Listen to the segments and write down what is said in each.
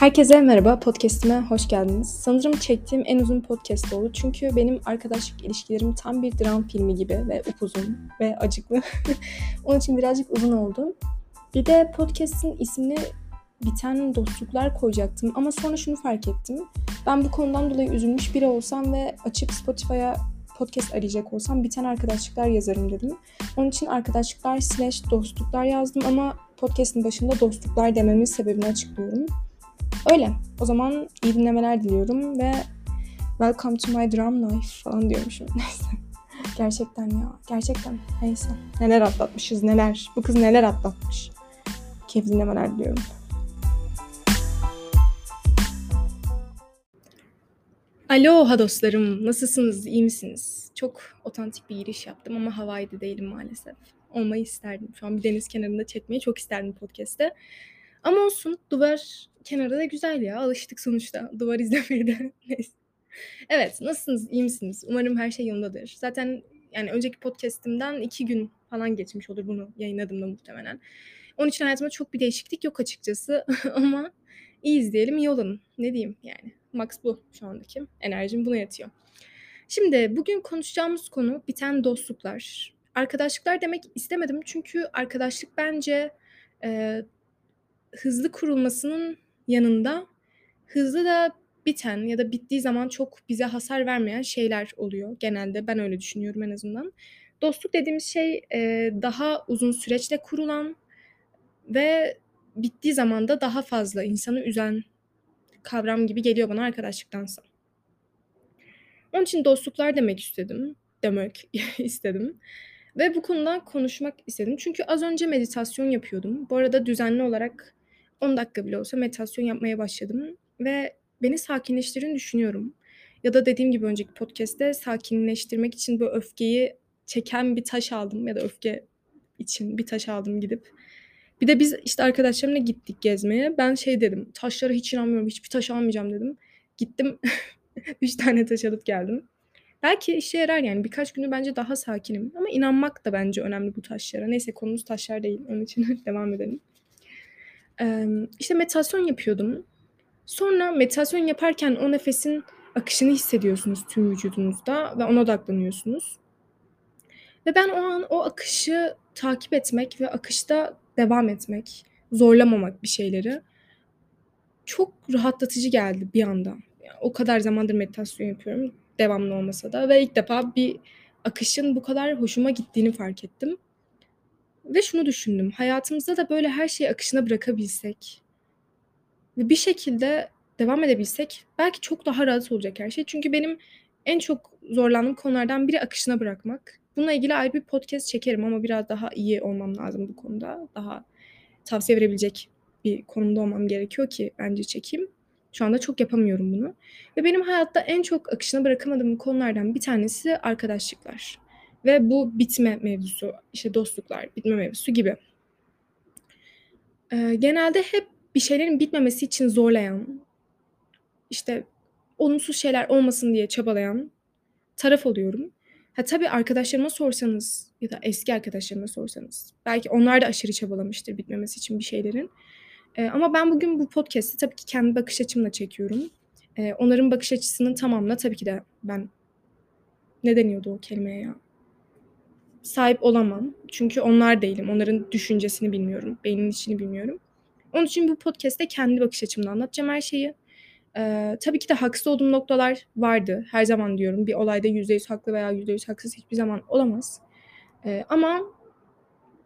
Herkese merhaba, podcast'ime hoş geldiniz. Sanırım çektiğim en uzun podcast oldu. Çünkü benim arkadaşlık ilişkilerim tam bir dram filmi gibi ve upuzun ve acıklı. Onun için birazcık uzun oldu. Bir de podcast'in ismini biten dostluklar koyacaktım ama sonra şunu fark ettim. Ben bu konudan dolayı üzülmüş biri olsam ve açıp Spotify'a podcast arayacak olsam biten arkadaşlıklar yazarım dedim. Onun için arkadaşlıklar slash dostluklar yazdım ama podcast'in başında dostluklar dememin sebebini açıklıyorum. Öyle. O zaman iyi dinlemeler diliyorum ve Welcome to my drum life falan diyormuşum. Neyse. Gerçekten ya. Gerçekten. Neyse. Neler atlatmışız neler. Bu kız neler atlatmış. Keyif dinlemeler diliyorum. Aloha dostlarım. Nasılsınız? İyi misiniz? Çok otantik bir giriş yaptım ama Hawaii'de değilim maalesef. Olmayı isterdim. Şu an bir deniz kenarında çekmeyi çok isterdim podcast'te. Ama olsun. Duvar kenarı da güzel ya. Alıştık sonuçta. Duvar izlemeye de. Evet. Nasılsınız? İyi misiniz? Umarım her şey yolundadır. Zaten yani önceki podcast'imden iki gün falan geçmiş olur bunu yayınladığımda muhtemelen. Onun için hayatımda çok bir değişiklik yok açıkçası. Ama iyiyiz diyelim iyi olalım. Ne diyeyim yani. Max bu şu andaki. Enerjim buna yatıyor. Şimdi bugün konuşacağımız konu biten dostluklar. Arkadaşlıklar demek istemedim çünkü arkadaşlık bence e, hızlı kurulmasının yanında hızlı da biten ya da bittiği zaman çok bize hasar vermeyen şeyler oluyor genelde. Ben öyle düşünüyorum en azından. Dostluk dediğimiz şey e, daha uzun süreçle kurulan ve bittiği zaman da daha fazla insanı üzen kavram gibi geliyor bana arkadaşlıktansa. Onun için dostluklar demek istedim. Demek istedim. Ve bu konudan konuşmak istedim. Çünkü az önce meditasyon yapıyordum. Bu arada düzenli olarak 10 dakika bile olsa meditasyon yapmaya başladım. Ve beni sakinleştirdiğini düşünüyorum. Ya da dediğim gibi önceki podcast'te sakinleştirmek için bu öfkeyi çeken bir taş aldım ya da öfke için bir taş aldım gidip. Bir de biz işte arkadaşlarımla gittik gezmeye. Ben şey dedim, taşlara hiç inanmıyorum, hiçbir taş almayacağım dedim. Gittim, üç tane taş alıp geldim. Belki işe yarar yani birkaç günü bence daha sakinim. Ama inanmak da bence önemli bu taşlara. Neyse konumuz taşlar değil, onun için devam edelim. Ee, işte meditasyon yapıyordum. Sonra meditasyon yaparken o nefesin akışını hissediyorsunuz tüm vücudunuzda ve ona odaklanıyorsunuz. Ve ben o an o akışı takip etmek ve akışta devam etmek, zorlamamak bir şeyleri çok rahatlatıcı geldi bir anda. Yani o kadar zamandır meditasyon yapıyorum devamlı olmasa da ve ilk defa bir akışın bu kadar hoşuma gittiğini fark ettim. Ve şunu düşündüm. Hayatımızda da böyle her şeyi akışına bırakabilsek ve bir şekilde devam edebilsek belki çok daha rahat olacak her şey. Çünkü benim en çok zorlandığım konulardan biri akışına bırakmak. Bununla ilgili ayrı bir podcast çekerim ama biraz daha iyi olmam lazım bu konuda. Daha tavsiye verebilecek bir konumda olmam gerekiyor ki bence çekeyim. Şu anda çok yapamıyorum bunu. Ve benim hayatta en çok akışına bırakamadığım konulardan bir tanesi arkadaşlıklar. Ve bu bitme mevzusu, işte dostluklar, bitme mevzusu gibi. Ee, genelde hep bir şeylerin bitmemesi için zorlayan, işte olumsuz şeyler olmasın diye çabalayan taraf oluyorum. Ha tabii arkadaşlarıma sorsanız ya da eski arkadaşlarıma sorsanız belki onlar da aşırı çabalamıştır bitmemesi için bir şeylerin. Ee, ama ben bugün bu podcast'i tabii ki kendi bakış açımla çekiyorum. Ee, onların bakış açısının tamamına tabii ki de ben ne deniyordu o kelimeye ya? Sahip olamam. Çünkü onlar değilim. Onların düşüncesini bilmiyorum. Beynin içini bilmiyorum. Onun için bu podcast'te kendi bakış açımla anlatacağım her şeyi. Eee, tabii ki de haksız olduğum noktalar vardı. Her zaman diyorum bir olayda %100 haklı veya %100 haksız hiçbir zaman olamaz. Eee, ama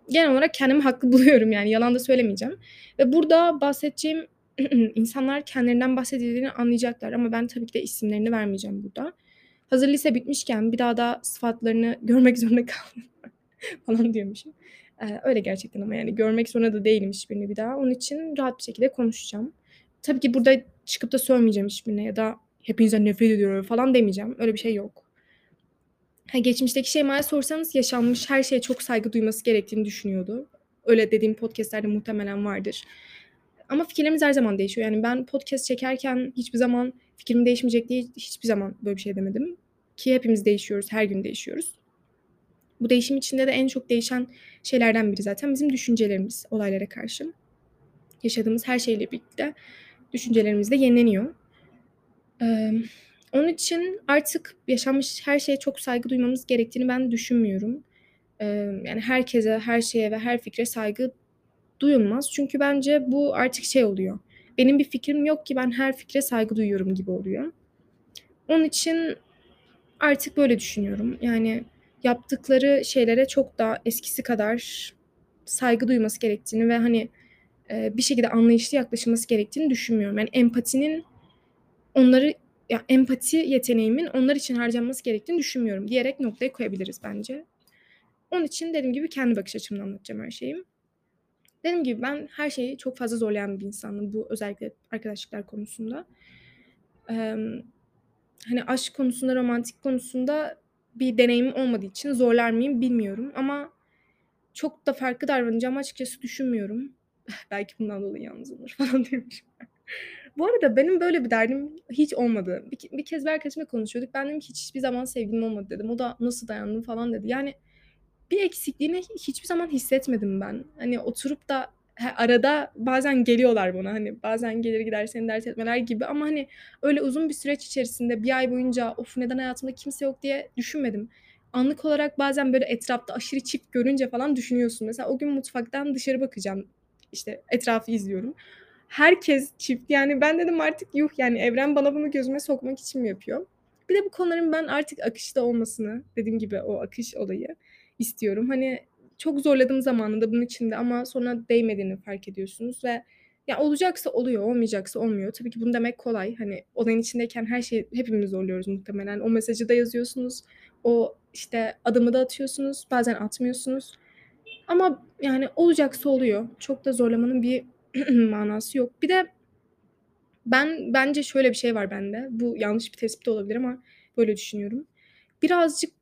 genel olarak kendimi haklı buluyorum yani yalan da söylemeyeceğim. Ve burada bahsedeceğim insanlar kendilerinden bahsedildiğini anlayacaklar ama ben tabii ki de isimlerini vermeyeceğim burada. Hazır lise bitmişken bir daha da sıfatlarını görmek zorunda kaldım falan diyormuşum. Eee, öyle gerçekten ama yani görmek zorunda da değilim hiçbirini bir daha. Onun için rahat bir şekilde konuşacağım. Tabii ki burada çıkıp da söylemeyeceğim hiçbirine ya da hepinizden nefret ediyorum falan demeyeceğim. Öyle bir şey yok. Ha, geçmişteki Şeyma'ya sorsanız yaşanmış her şeye çok saygı duyması gerektiğini düşünüyordu. Öyle dediğim podcastlerde muhtemelen vardır. Ama fikirlerimiz her zaman değişiyor. Yani ben podcast çekerken hiçbir zaman fikrim değişmeyecek diye hiçbir zaman böyle bir şey demedim. Ki hepimiz değişiyoruz, her gün değişiyoruz. Bu değişim içinde de en çok değişen şeylerden biri zaten bizim düşüncelerimiz olaylara karşı. Yaşadığımız her şeyle birlikte düşüncelerimiz de yenileniyor. Eee, onun için artık yaşanmış her şeye çok saygı duymamız gerektiğini ben düşünmüyorum. Eee, yani herkese, her şeye ve her fikre saygı duyulmaz. Çünkü bence bu artık şey oluyor. Benim bir fikrim yok ki ben her fikre saygı duyuyorum gibi oluyor. Onun için artık böyle düşünüyorum. Yani yaptıkları şeylere çok daha eskisi kadar saygı duyması gerektiğini ve hani e, bir şekilde anlayışlı yaklaşılması gerektiğini düşünmüyorum. Yani empatinin onları ya empati yeteneğimin onlar için harcanması gerektiğini düşünmüyorum diyerek noktaya koyabiliriz bence. Onun için dediğim gibi kendi bakış açımdan anlatacağım her şeyi. Dediğim gibi ben her şeyi çok fazla zorlayan bir insanım bu özellikle arkadaşlıklar konusunda. Ee, hani aşk konusunda, romantik konusunda bir deneyimim olmadığı için zorlar mıyım bilmiyorum ama çok da farklı davranacağımı açıkçası düşünmüyorum. Belki bundan dolayı yalnız olur falan demişim. Bu arada benim böyle bir derdim hiç olmadı. Bir, bir kez bir arkadaşımla konuşuyorduk. Ben dedim ki hiçbir zaman sevgilim olmadı dedim. O da nasıl dayandım falan dedi. Yani bir eksikliğini hiçbir zaman hissetmedim ben. Hani oturup da arada bazen geliyorlar bana hani bazen gelir gider seni dert etmeler gibi ama hani öyle uzun bir süreç içerisinde bir ay boyunca of neden hayatımda kimse yok diye düşünmedim. Anlık olarak bazen böyle etrafta aşırı çift görünce falan düşünüyorsun. Mesela o gün mutfaktan dışarı bakacağım. işte etrafı izliyorum. Herkes çift yani ben dedim artık yuh yani evren bana bunu gözüme sokmak için mi yapıyor? Bir de bu konuların ben artık akışta olmasını dediğim gibi o akış olayı istiyorum. Hani çok zorladığım zamanında bunun içinde ama sonra değmediğini fark ediyorsunuz ve ya olacaksa oluyor, olmayacaksa olmuyor. Tabii ki bunu demek kolay. Hani olayın içindeyken her şeyi hepimiz zorluyoruz muhtemelen. O mesajı da yazıyorsunuz. O işte adımı da atıyorsunuz. Bazen atmıyorsunuz. Ama yani olacaksa oluyor. Çok da zorlamanın bir manası yok. Bir de ben bence şöyle bir şey var bende. Bu yanlış bir tespit olabilir ama böyle düşünüyorum. Birazcık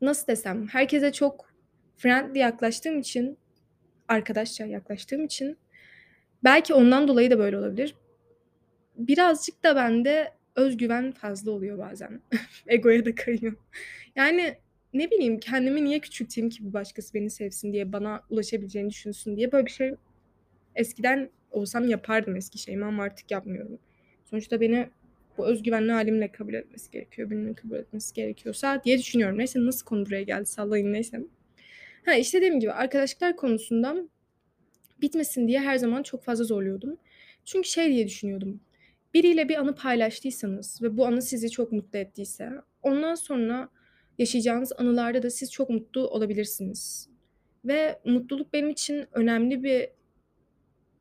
nasıl desem, herkese çok friendly yaklaştığım için, arkadaşça yaklaştığım için belki ondan dolayı da böyle olabilir. Birazcık da bende özgüven fazla oluyor bazen. Egoya da kayıyor. Yani ne bileyim kendimi niye küçülteyim ki bu başkası beni sevsin diye, bana ulaşabileceğini düşünsün diye. Böyle bir şey eskiden olsam yapardım eski şeyimi ama artık yapmıyorum. Sonuçta beni bu özgüvenli halimle kabul etmesi gerekiyor. Birinin kabul etmesi gerekiyorsa diye düşünüyorum. Neyse nasıl konu buraya geldi sallayın neyse. Ha işte dediğim gibi arkadaşlıklar konusunda bitmesin diye her zaman çok fazla zorluyordum. Çünkü şey diye düşünüyordum. Biriyle bir anı paylaştıysanız ve bu anı sizi çok mutlu ettiyse ondan sonra yaşayacağınız anılarda da siz çok mutlu olabilirsiniz. Ve mutluluk benim için önemli bir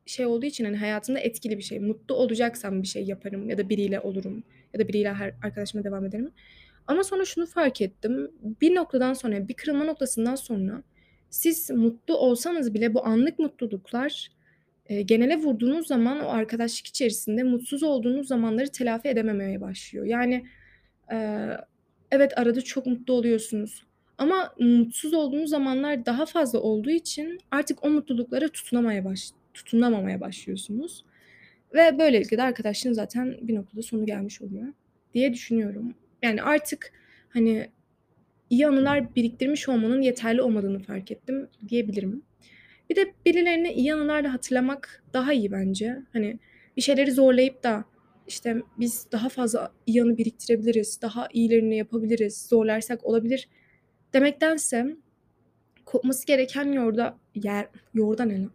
şey olduğu için hani hayatımda etkili bir şey. Mutlu olacaksam bir şey yaparım ya da biriyle olurum ya da biriyle her arkadaşıma devam ederim. Ama sonra şunu fark ettim. Bir noktadan sonra, bir kırılma noktasından sonra siz mutlu olsanız bile bu anlık mutluluklar e, genele vurduğunuz zaman o arkadaşlık içerisinde mutsuz olduğunuz zamanları telafi edememeye başlıyor. Yani e, evet arada çok mutlu oluyorsunuz. Ama mutsuz olduğunuz zamanlar daha fazla olduğu için artık o mutluluklara tutunamaya baş tutunamamaya başlıyorsunuz. Ve böylelikle de arkadaşlığın zaten bir noktada sonu gelmiş oluyor diye düşünüyorum. Yani artık hani iyi anılar biriktirmiş olmanın yeterli olmadığını fark ettim diyebilirim. Bir de birilerini iyi anılarla hatırlamak daha iyi bence. Hani bir şeyleri zorlayıp da işte biz daha fazla iyi anı biriktirebiliriz, daha iyilerini yapabiliriz, zorlarsak olabilir demektense kopması gereken yorda yer yorda ne?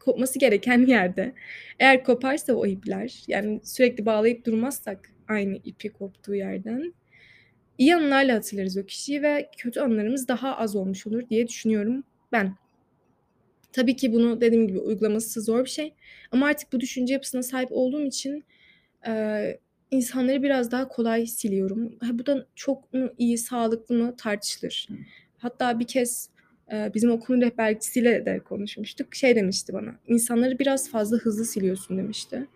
Kopması gereken yerde eğer koparsa o ipler yani sürekli bağlayıp durmazsak aynı ipi koptuğu yerden iyi anılarla hatırlarız o kişiyi ve kötü anılarımız daha az olmuş olur diye düşünüyorum ben. Tabii ki bunu dediğim gibi uygulaması zor bir şey ama artık bu düşünce yapısına sahip olduğum için eee, insanları biraz daha kolay siliyorum. Ha, bu da çok mu iyi, sağlıklı mı tartışılır. Hatta bir kez eee, bizim okulun rehbercisiyle de konuşmuştuk. Şey demişti bana, insanları biraz fazla hızlı siliyorsun demişti.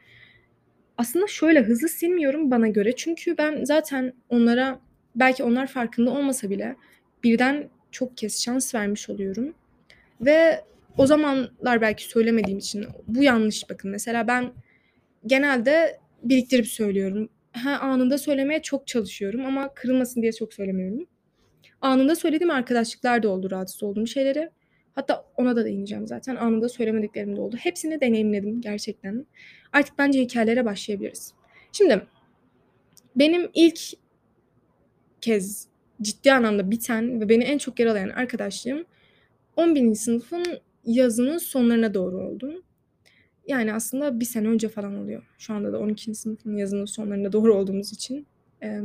Aslında şöyle hızlı silmiyorum bana göre çünkü ben zaten onlara belki onlar farkında olmasa bile birden çok kez şans vermiş oluyorum. Ve o zamanlar belki söylemediğim için bu yanlış bakın. Mesela ben genelde biriktirip söylüyorum. Ha, anında söylemeye çok çalışıyorum ama kırılmasın diye çok söylemiyorum. Anında söylediğim arkadaşlıklar da oldu rahatsız olduğum şeyleri. Hatta ona da değineceğim zaten. Anında söylemediklerim de oldu. Hepsini deneyimledim gerçekten. Artık bence hikayelere başlayabiliriz. Şimdi benim ilk kez ciddi anlamda biten ve beni en çok yaralayan arkadaşlığım 11. sınıfın yazının sonlarına doğru oldu. Yani aslında bir sene önce falan oluyor. Şu anda da 12. sınıfın yazının sonlarına doğru olduğumuz için. Ee,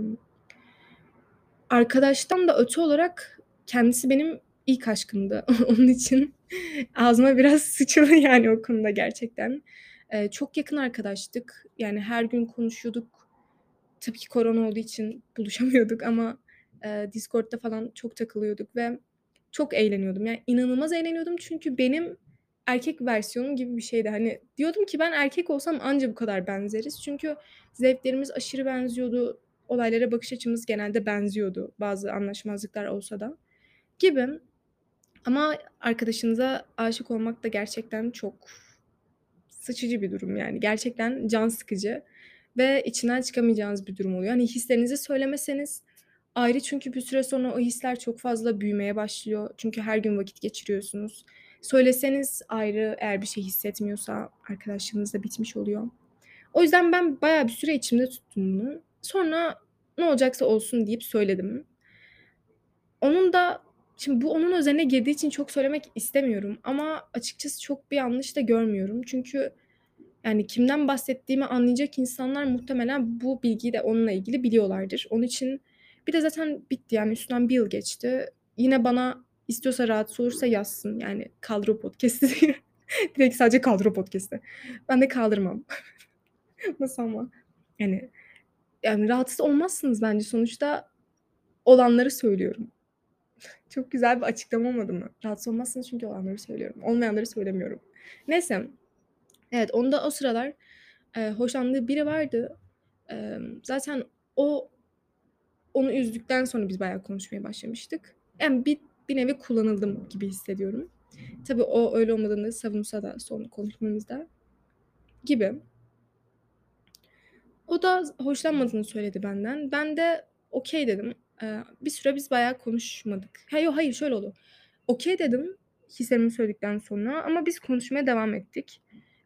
arkadaştan da öte olarak kendisi benim ilk aşkımdı. Onun için ağzıma biraz sıçıldı yani o konuda gerçekten. Ee, çok yakın arkadaştık. Yani her gün konuşuyorduk. Tabii ki korona olduğu için buluşamıyorduk ama e, Discord'da falan çok takılıyorduk ve çok eğleniyordum. Yani inanılmaz eğleniyordum çünkü benim erkek versiyonum gibi bir şeydi. Hani diyordum ki ben erkek olsam anca bu kadar benzeriz. Çünkü zevklerimiz aşırı benziyordu. Olaylara bakış açımız genelde benziyordu. Bazı anlaşmazlıklar olsa da gibi. Ama arkadaşınıza aşık olmak da gerçekten çok sıçıcı bir durum yani. Gerçekten can sıkıcı ve içinden çıkamayacağınız bir durum oluyor. Hani hislerinizi söylemeseniz ayrı çünkü bir süre sonra o hisler çok fazla büyümeye başlıyor. Çünkü her gün vakit geçiriyorsunuz. Söyleseniz ayrı eğer bir şey hissetmiyorsa arkadaşlığınız da bitmiş oluyor. O yüzden ben bayağı bir süre içimde tuttum bunu. Sonra ne olacaksa olsun deyip söyledim. Onun da şimdi bu onun üzerine girdiği için çok söylemek istemiyorum ama açıkçası çok bir yanlış da görmüyorum. Çünkü yani kimden bahsettiğimi anlayacak insanlar muhtemelen bu bilgiyi de onunla ilgili biliyorlardır. Onun için bir de zaten bitti yani üstünden bir yıl geçti. Yine bana istiyorsa rahatsız olursa yazsın. Yani kadro podcast'i. Direkt sadece kadro podcast'i. Ben de kaldırmam. Nasıl ama? Yani yani rahatsız olmazsınız bence. Sonuçta olanları söylüyorum. Çok güzel bir açıklama olmadı mı? Rahatsız olmazsınız çünkü olanları söylüyorum. Olmayanları söylemiyorum. Neyse. Evet onda o sıralar e, hoşlandığı biri vardı. E, zaten o onu üzdükten sonra biz bayağı konuşmaya başlamıştık. Yani bir, bir nevi kullanıldım gibi hissediyorum. Tabii o öyle olmadığını savunsa da son konuşmamızda gibi. O da hoşlanmadığını söyledi benden. Ben de okey dedim. Bir süre biz bayağı konuşmadık. Hayır, hayır şöyle oldu. Okey dedim hislerimi söyledikten sonra ama biz konuşmaya devam ettik.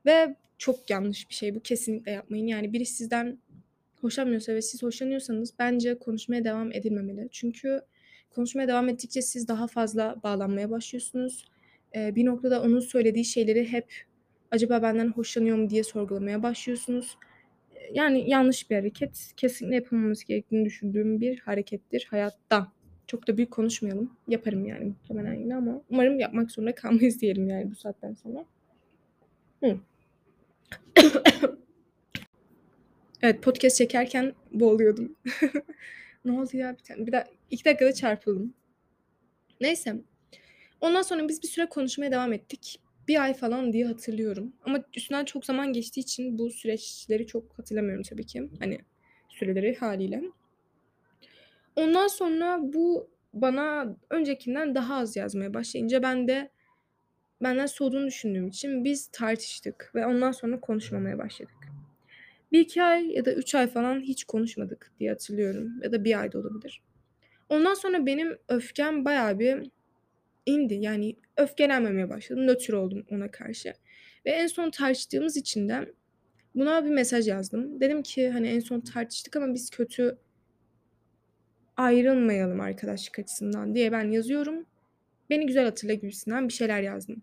Ve çok yanlış bir şey bu kesinlikle yapmayın. Yani biri sizden hoşlanmıyorsa ve siz hoşlanıyorsanız bence konuşmaya devam edilmemeli. Çünkü konuşmaya devam ettikçe siz daha fazla bağlanmaya başlıyorsunuz. Ee, bir noktada onun söylediği şeyleri hep acaba benden hoşlanıyor mu diye sorgulamaya başlıyorsunuz. Yani yanlış bir hareket. Kesinlikle yapılmaması gerektiğini düşündüğüm bir harekettir hayatta. Çok da büyük konuşmayalım. Yaparım yani muhtemelen yine ama umarım yapmak zorunda kalmayız diyelim yani bu saatten sonra. Hı. Evet podcast çekerken boğuluyordum. ne oldu ya bir? Bir daha iki dakikada çarpıldım. Neyse. Ondan sonra biz bir süre konuşmaya devam ettik. Bir ay falan diye hatırlıyorum. Ama üstünden çok zaman geçtiği için bu süreçleri çok hatırlamıyorum tabii ki. Hani süreleri haliyle. Ondan sonra bu bana öncekinden daha az yazmaya başlayınca ben de benden soğuduğunu düşündüğüm için biz tartıştık ve ondan sonra konuşmamaya başladık. Bir iki ay ya da üç ay falan hiç konuşmadık diye hatırlıyorum. Ya da bir ay da olabilir. Ondan sonra benim öfkem bayağı bir indi. Yani öfkelenmemeye başladım. Nötr oldum ona karşı. Ve en son tartıştığımız için de buna bir mesaj yazdım. Dedim ki hani en son tartıştık ama biz kötü ayrılmayalım arkadaşlık açısından diye ben yazıyorum. Beni güzel hatırla gibisinden bir şeyler yazdım.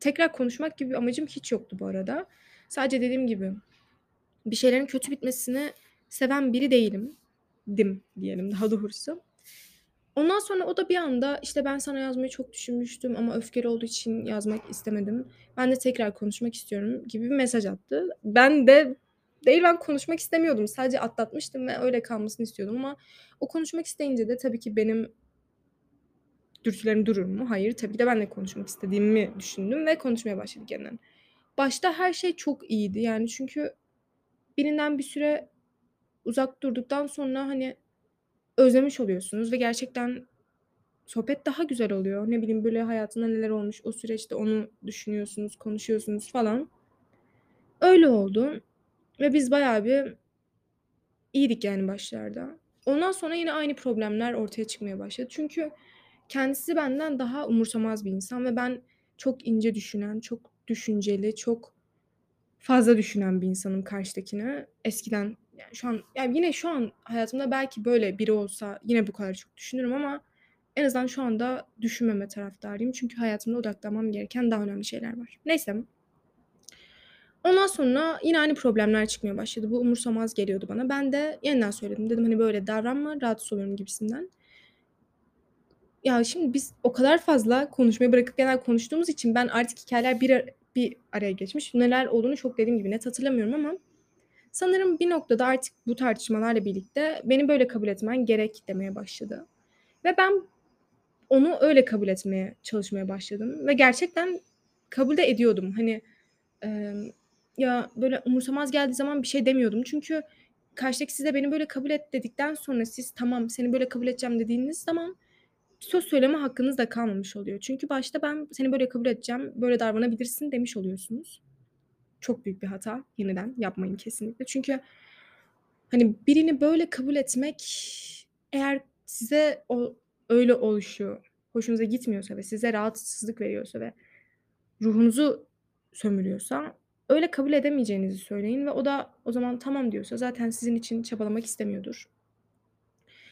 Tekrar konuşmak gibi amacım hiç yoktu bu arada. Sadece dediğim gibi bir şeylerin kötü bitmesini seven biri değilim. Dim diyelim daha doğrusu. Ondan sonra o da bir anda işte ben sana yazmayı çok düşünmüştüm ama öfkeli olduğu için yazmak istemedim. Ben de tekrar konuşmak istiyorum gibi bir mesaj attı. Ben de değil ben konuşmak istemiyordum. Sadece atlatmıştım ve öyle kalmasını istiyordum ama o konuşmak isteyince de tabii ki benim dürtülerim durur mu? Hayır. Tabii ki de ben de konuşmak istediğimi düşündüm ve konuşmaya başladık yeniden. Başta her şey çok iyiydi yani çünkü birinden bir süre uzak durduktan sonra hani özlemiş oluyorsunuz ve gerçekten sohbet daha güzel oluyor. Ne bileyim böyle hayatında neler olmuş o süreçte onu düşünüyorsunuz, konuşuyorsunuz falan. Öyle oldu ve biz bayağı bir iyiydik yani başlarda. Ondan sonra yine aynı problemler ortaya çıkmaya başladı. Çünkü kendisi benden daha umursamaz bir insan ve ben çok ince düşünen, çok düşünceli, çok fazla düşünen bir insanım karşıdakini. Eskiden, yani, şu an yani, yine şu an hayatımda belki böyle biri olsa yine bu kadar çok düşünürüm ama en azından şu anda düşünmeme taraftarıyım. Çünkü hayatımda odaklanmam gereken daha önemli şeyler var. Neyse. Ondan sonra yine aynı problemler çıkmaya başladı. Bu umursamaz geliyordu bana. Ben de yeniden söyledim. Dedim, hani, "Böyle davranma, rahatsız oluyorum." gibisinden. Ya, şimdi biz o kadar fazla konuşmayı bırakıp genel konuştuğumuz için ben artık hikâyeler bir a bir araya geçmiş. Neler olduğunu çok dediğim gibi net hatırlamıyorum ama sanırım bir noktada artık bu tartışmalarla birlikte "Beni böyle kabul etmen gerek." demeye başladı ve ben onu öyle kabul etmeye çalışmaya başladım ve gerçekten kabul de ediyordum. Hani, emm, ya, böyle umursamaz geldiği zaman bir şey demiyordum. Çünkü karşıdaki size "Beni böyle kabul et." dedikten sonra siz "Tamam, seni böyle kabul edeceğim." dediğiniz zaman söz söyleme hakkınız da kalmamış oluyor. Çünkü başta ben "Seni böyle kabul edeceğim, böyle davranabilirsin." demiş oluyorsunuz. Çok büyük bir hata. Yeniden yapmayın kesinlikle. Çünkü, hani, birini böyle kabul etmek eğer size o öyle oluşu hoşunuza gitmiyorsa ve size rahatsızlık veriyorsa ve ruhunuzu sömürüyorsa öyle kabul edemeyeceğinizi söyleyin ve o da o zaman "Tamam." diyorsa zaten sizin için çabalamak istemiyordur.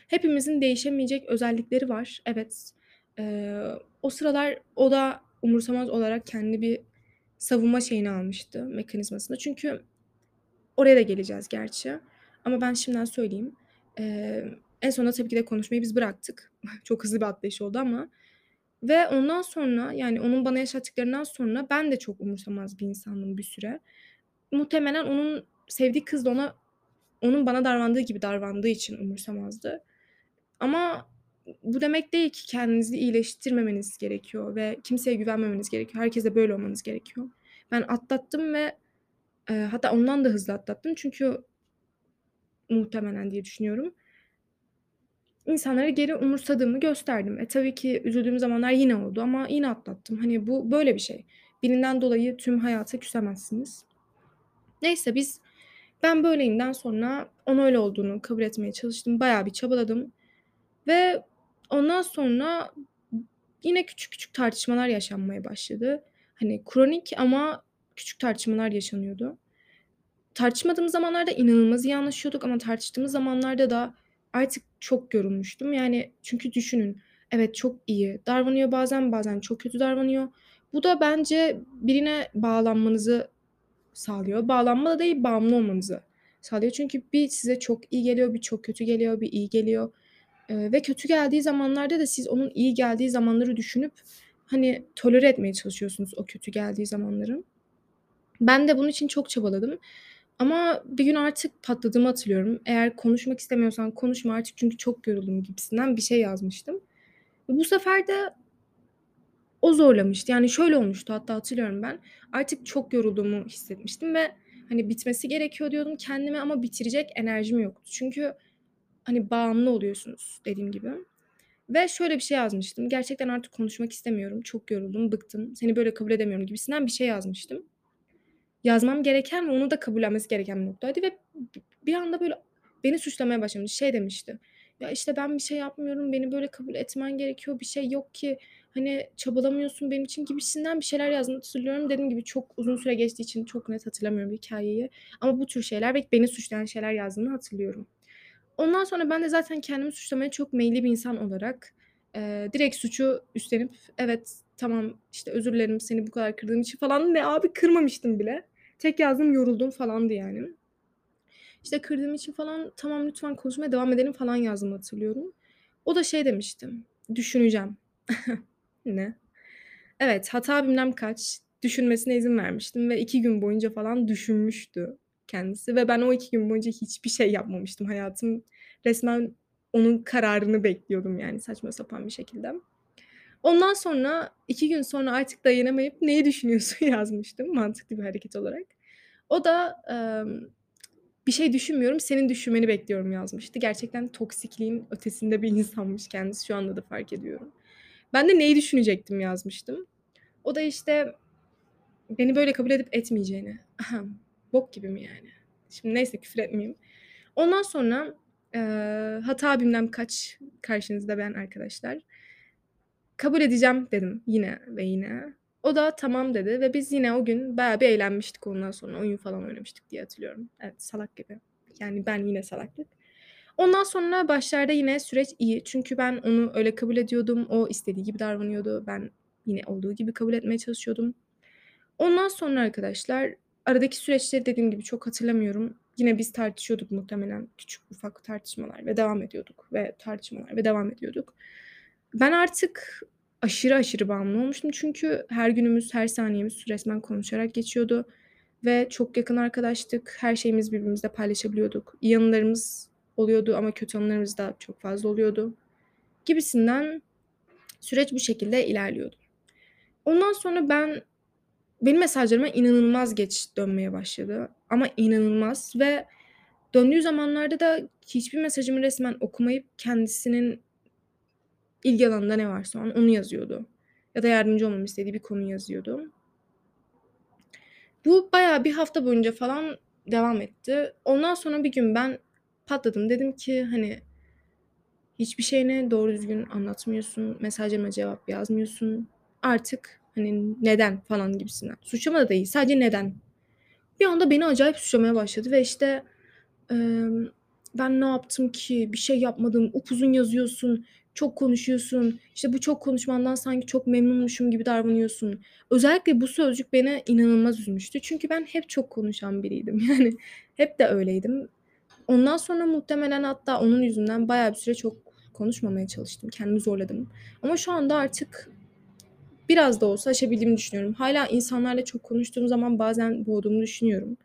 Hepimizin değişemeyecek özellikleri var. Evet. Eee, o sıralar o da umursamaz olarak kendini bir savunma şeyine almıştı, mekanizmasına. Çünkü oraya da geleceğiz gerçi ama ben şimdiden söyleyeyim. Eee, en sonunda tabii ki de konuşmayı biz bıraktık. Çok hızlı bir atlayış oldu ama ve ondan sonra, yani, onun bana yaşattıklarından sonra ben de çok umursamaz bir insandım bir süre. Muhtemelen onun sevdiği kız da ona onun bana davrandığı gibi davrandığı için umursamazdı. Ama bu demek değil ki kendinizi iyileştirmemeniz gerekiyor ve kimseye güvenmemeniz gerekiyor. Herkesle böyle olmanız gerekiyor. Ben atlattım ve, eee, hatta ondan da hızlı atlattım çünkü muhtemelen diye düşünüyorum. İnsanları geri umursadığımı gösterdim. E, tabii ki üzüldüğüm zamanlar yine oldu ama yine atlattım. Hani, bu böyle bir şey. Birinden dolayı tüm hayata küsemezsiniz. Neyse biz ben böyleyimden sonra onun öyle olduğunu kabul etmeye çalıştım. Bayağı bir çabaladım ve ondan sonra yine küçük küçük tartışmalar yaşanmaya başladı. Hani, kronik ama küçük tartışmalar yaşanıyordu. Tartışmadığımız zamanlarda inanılmaz iyi anlaşıyorduk ama tartıştığımız zamanlarda da artık çok yorulmuştum. Yani, çünkü düşünün, evet, çok iyi davranıyor bazen, bazen çok kötü davranıyor. Bu da bence birine bağlanmanızı sağlıyor. Bağlanma da değil, bağımlı olmanızı sağlıyor. Çünkü bir size çok iyi geliyor, bir çok kötü geliyor, bir iyi geliyor, eee, ve kötü geldiği zamanlarda da siz onun iyi geldiği zamanları düşünüp, hani, tolere etmeye çalışıyorsunuz o kötü geldiği zamanları. Ben de bunun için çok çabaladım ama bir gün artık patladığımı hatırlıyorum. "Eğer konuşmak istemiyorsan konuşma artık çünkü çok yoruldum." gibisinden bir şey yazmıştım. Bu sefer de o zorlamıştı. Yani, şöyle olmuştu hatta hatırlıyorum ben. Artık çok yorulduğumu hissetmiştim ve, hani, bitmesi gerekiyor diyordum kendime ama bitirecek enerjim yoktu. Çünkü, hani, bağımlı oluyorsunuz dediğim gibi ve şöyle bir şey yazmıştım. "Gerçekten artık konuşmak istemiyorum. Çok yoruldum, bıktım. Seni böyle kabul edemiyorum." gibisinden bir şey yazmıştım. Yazmam gereken ve onun da kabullenmesi gereken bir noktaydı ve bir anda böyle beni suçlamaya başlamış. Şey demişti, "Ya, işte, ben bir şey yapmıyorum, beni böyle kabul etmen gerekiyor, bir şey yok ki, hani, çabalamıyorsun benim için." gibisinden bir şeyler yazdığını hatırlıyorum. Dediğim gibi çok uzun süre geçtiği için çok net hatırlamıyorum hikâyeyi ama bu tür şeyler ve beni suçlayan şeyler yazdığını hatırlıyorum. Ondan sonra ben de zaten kendimi suçlamaya çok meyilli bir insan olarak, eee, direkt suçu üstlenip, "Evet, tamam, işte, özür dilerim seni bu kadar kırdığım için." falan ne abi kırmamıştım bile. Tek yazdığım "Yoruldum." falandı yani. İşte, "Kırdığım için falan tamam lütfen konuşmaya devam edelim." falan yazdığımı hatırlıyorum. O da şey demişti, "Düşüneceğim." Ne? Evet, hata bilmem kaç, düşünmesine izin vermiştim ve 2 gün boyunca falan düşünmüştü kendisi ve ben o 2 gün boyunca hiçbir şey yapmamıştım. Hayatım resmen onun kararını bekliyordum yani saçma sapan bir şekilde. Ondan sonra 2 gün sonra artık dayanamayıp "Neyi düşünüyorsun?" yazmıştım mantıklı bir hareket olarak. O da, emm, "Bir şey düşünmüyorum, senin düşünmeni bekliyorum." yazmıştı. Gerçekten toksikliğin ötesinde bir insanmış kendisi. Şu anda da fark ediyorum. Ben de "Neyi düşünecektim?" yazmıştım. O da, işte, beni böyle kabul edip etmeyeceğini. Bok gibi mi yani? Şimdi neyse küfür etmeyeyim. Ondan sonra, eee, hata bilmem kaç karşınızda ben arkadaşlar. "Kabul edeceğim." dedim yine ve yine. O da tamam dedi ve biz yine o gün bayağı bir eğlenmiştik ondan sonra. Oyun falan oynamıştık diye hatırlıyorum. Evet, salak gibi. Yani ben yine salaklık. Ondan sonra başlarda yine süreç iyi. Çünkü ben onu öyle kabul ediyordum. O istediği gibi davranıyordu. Ben yine olduğu gibi kabul etmeye çalışıyordum. Ondan sonra arkadaşlar aradaki süreçleri dediğim gibi çok hatırlamıyorum. Yine biz tartışıyorduk muhtemelen. Küçük ufak tartışmalar ve devam ediyorduk ve tartışmalar ve devam ediyorduk. Ben artık aşırı aşırı bağımlı olmuştum. Çünkü her günümüz, her saniyemiz resmen konuşarak geçiyordu ve çok yakın arkadaştık. Her şeyimizi birbirimizle paylaşabiliyorduk. İyi anılarımız oluyordu ama kötü anılarımız da çok fazla oluyordu. Gibisinden süreç bu şekilde ilerliyordu. Ondan sonra ben benim mesajlarıma inanılmaz geç dönmeye başladı. Ama inanılmaz ve döndüğü zamanlarda da hiçbir mesajımı resmen okumayıp kendisinin ilgi alanında ne varsa onu yazıyordu. Ya da yardımcı olmamı istediği bir konu yazıyordu. Bu bayağı bir hafta boyunca falan devam etti. Ondan sonra bir gün ben patladım. Dedim ki hani hiçbir şeyini doğru düzgün anlatmıyorsun. Mesajlarıma cevap yazmıyorsun. Artık hani neden falan gibisinden. Suçlama da değil. Sadece neden. Bir anda beni acayip suçlamaya başladı ve işte eee, ben ne yaptım ki? Bir şey yapmadım. Upuzun yazıyorsun. Çok konuşuyorsun. İşte bu çok konuşmandan sanki çok memnunmuşum gibi davranıyorsun. Özellikle bu sözcük beni inanılmaz üzmüştü. Çünkü ben hep çok konuşan biriydim. Yani hep de öyleydim. Ondan sonra muhtemelen hatta onun yüzünden bayağı bir süre çok konuşmamaya çalıştım. Kendimi zorladım. Ama şu anda artık biraz da olsa aşabildiğimi düşünüyorum. Hala insanlarla çok konuştuğum zaman bazen boğduğumu düşünüyorum.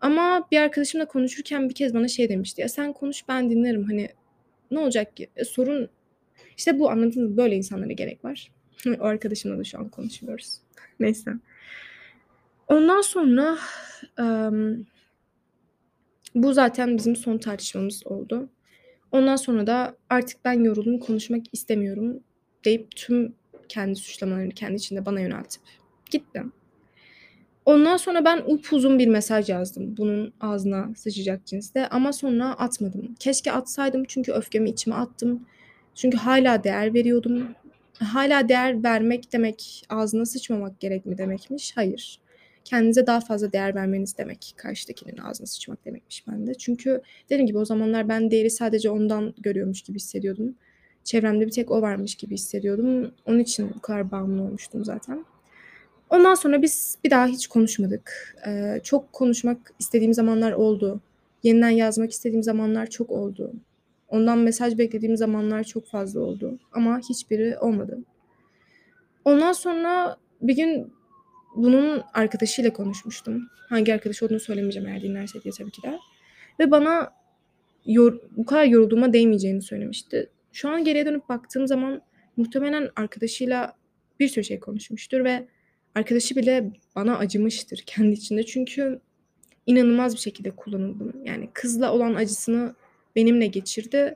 Ama bir arkadaşımla konuşurken bir kez bana şey demişti. Ya sen konuş ben dinlerim. Hani ne olacak ki? E, sorun işte bu anladığınız böyle insanlara gerek var. o arkadaşımla da şu an konuşmuyoruz. Neyse. Ondan sonra um, bu zaten bizim son tartışmamız oldu. Ondan sonra da artık ben yoruldum konuşmak istemiyorum deyip tüm kendi suçlamalarını kendi içinde bana yöneltip gittim. Ondan sonra ben upuzun bir mesaj yazdım. Bunun ağzına sıçacak cinste ama sonra atmadım. Keşke atsaydım çünkü öfkemi içime attım. Çünkü hala değer veriyordum. Hala değer vermek demek ağzına sıçmamak gerek mi demekmiş? Hayır. Kendinize daha fazla değer vermeniz demek. Karşıdakinin ağzına sıçmak demekmiş bende. Çünkü dediğim gibi o zamanlar ben değeri sadece ondan görüyormuş gibi hissediyordum. Çevremde bir tek o varmış gibi hissediyordum. Onun için bu kadar bağımlı olmuştum zaten. Ondan sonra biz bir daha hiç konuşmadık. Ee, çok konuşmak istediğim zamanlar oldu. Yeniden yazmak istediğim zamanlar çok oldu. Ondan mesaj beklediğim zamanlar çok fazla oldu. Ama hiçbiri olmadı. Ondan sonra bir gün bunun arkadaşıyla konuşmuştum. Hangi arkadaş olduğunu söylemeyeceğim eğer dinlerse diye tabii ki de. Ve bana yor, bu kadar yorulduğuma değmeyeceğini söylemişti. Şu an geriye dönüp baktığım zaman muhtemelen arkadaşıyla bir sürü şey konuşmuştur ve arkadaşı bile bana acımıştır kendi içinde. Çünkü inanılmaz bir şekilde kullanıldım. Yani kızla olan acısını benimle geçirdi.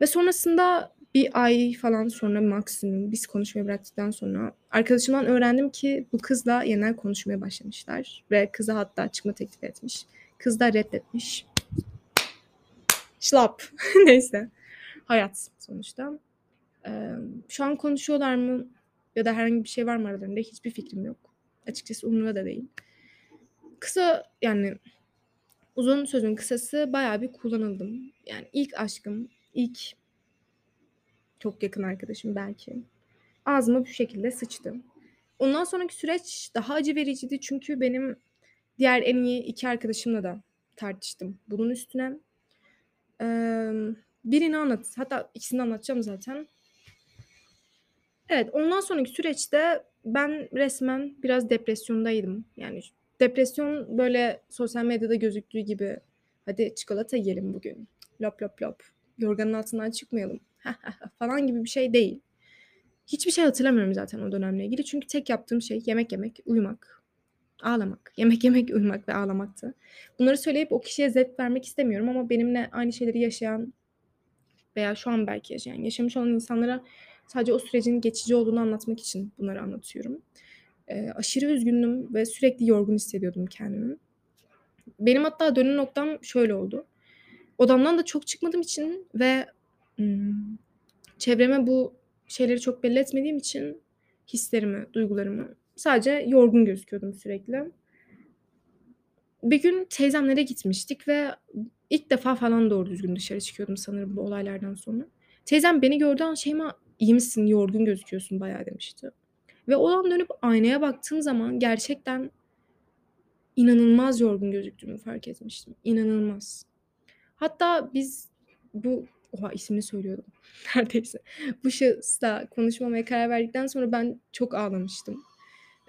Ve sonrasında bir ay falan sonra maksimum biz konuşmayı bıraktıktan sonra arkadaşımdan öğrendim ki bu kızla yeniden konuşmaya başlamışlar. Ve kıza hatta çıkma teklif etmiş. Kız da reddetmiş. Şlap. Neyse. Hayat sonuçta. Ee, şu an konuşuyorlar mı? Ya da herhangi bir şey var mı aralarında? Hiçbir fikrim yok. Açıkçası umurumda da değil. Kısa yani uzun sözün kısası bayağı bir kullanıldım. Yani ilk aşkım, ilk çok yakın arkadaşım belki. Ağzıma bu şekilde sıçtı. Ondan sonraki süreç daha acı vericiydi çünkü benim diğer en iyi iki arkadaşımla da tartıştım bunun üstüne. Ee, birini anlat, hatta ikisini anlatacağım zaten. Evet, ondan sonraki süreçte ben resmen biraz depresyondaydım. Yani depresyon böyle sosyal medyada gözüktüğü gibi hadi çikolata yiyelim bugün. Lop lop lop. Yorganın altından çıkmayalım. falan gibi bir şey değil. Hiçbir şey hatırlamıyorum zaten o dönemle ilgili. Çünkü tek yaptığım şey yemek yemek, uyumak, ağlamak. Yemek yemek, uyumak ve ağlamaktı. Bunları söyleyip o kişiye zevk vermek istemiyorum ama benimle aynı şeyleri yaşayan veya şu an belki yaşayan, yaşamış olan insanlara sadece o sürecin geçici olduğunu anlatmak için bunları anlatıyorum. E, aşırı üzgündüm ve sürekli yorgun hissediyordum kendimi. Benim hatta dönüm noktam şöyle oldu. Odamdan da çok çıkmadığım için ve çevreme bu şeyleri çok belli etmediğim için hislerimi, duygularımı. Sadece yorgun gözüküyordum sürekli. Bir gün teyzemlere gitmiştik ve ilk defa falan doğru düzgün dışarı çıkıyordum sanırım bu olaylardan sonra. Teyzem beni gördüğü an "Şeyma iyi misin? Yorgun gözüküyorsun bayağı." demişti. Ve o an dönüp aynaya baktığım zaman gerçekten inanılmaz yorgun gözüktüğümü fark etmiştim. İnanılmaz. Hatta biz bu Oha ismini söylüyordum neredeyse. Bu şahısla konuşmamaya karar verdikten sonra ben çok ağlamıştım.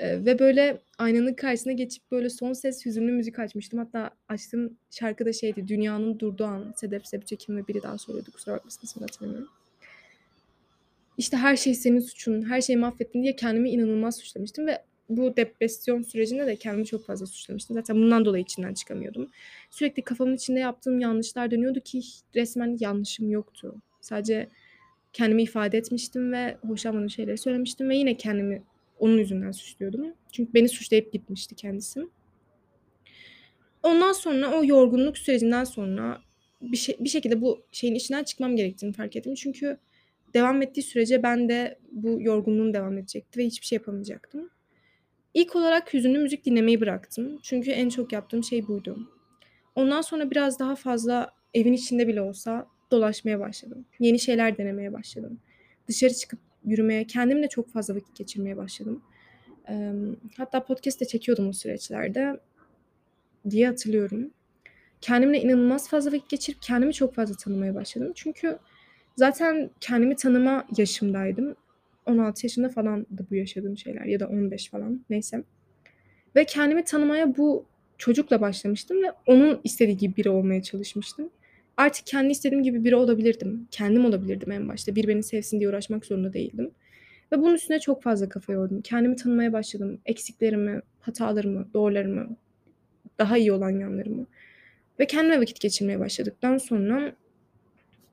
Ve böyle aynanın karşısına geçip böyle son ses hüzünlü müzik açmıştım. Hatta açtığım şarkı da şeydi, Dünyanın Durduğu An. Sedef Sebçekin ve biri daha söylüyordu. Kusura bakmasın ismini hatırlamıyorum. İşte her şey senin suçun, her şeyi mahvettin diye kendimi inanılmaz suçlamıştım ve bu depresyon sürecinde de kendimi çok fazla suçlamıştım. Zaten bundan dolayı içinden çıkamıyordum. Sürekli kafamın içinde yaptığım yanlışlar dönüyordu ki resmen yanlışım yoktu. Sadece kendimi ifade etmiştim ve hoşlanmadığım şeyleri söylemiştim ve yine kendimi onun yüzünden suçluyordum. Çünkü beni suçlayıp gitmişti kendisi. Ondan sonra o yorgunluk sürecinden sonra bir şey bir şekilde bu şeyin içinden çıkmam gerektiğini fark ettim. Çünkü devam ettiği sürece ben de bu yorgunluğum devam edecekti ve hiçbir şey yapamayacaktım. İlk olarak hüzünlü müzik dinlemeyi bıraktım. Çünkü en çok yaptığım şey buydu. Ondan sonra biraz daha fazla evin içinde bile olsa dolaşmaya başladım. Yeni şeyler denemeye başladım. Dışarı çıkıp yürümeye, kendimle çok fazla vakit geçirmeye başladım. Hatta podcast de çekiyordum o süreçlerde diye hatırlıyorum. Kendimle inanılmaz fazla vakit geçirip kendimi çok fazla tanımaya başladım. Çünkü zaten kendimi tanıma yaşımdaydım. 16 yaşında falandı bu yaşadığım şeyler ya da 15 falan neyse. Ve kendimi tanımaya bu çocukla başlamıştım ve onun istediği gibi biri olmaya çalışmıştım. Artık kendi istediğim gibi biri olabilirdim. Kendim olabilirdim en başta. Biri beni sevsin diye uğraşmak zorunda değildim. Ve bunun üstüne çok fazla kafa yordum. Kendimi tanımaya başladım. Eksiklerimi, hatalarımı, doğrularımı, daha iyi olan yanlarımı. Ve kendime vakit geçirmeye başladıktan sonra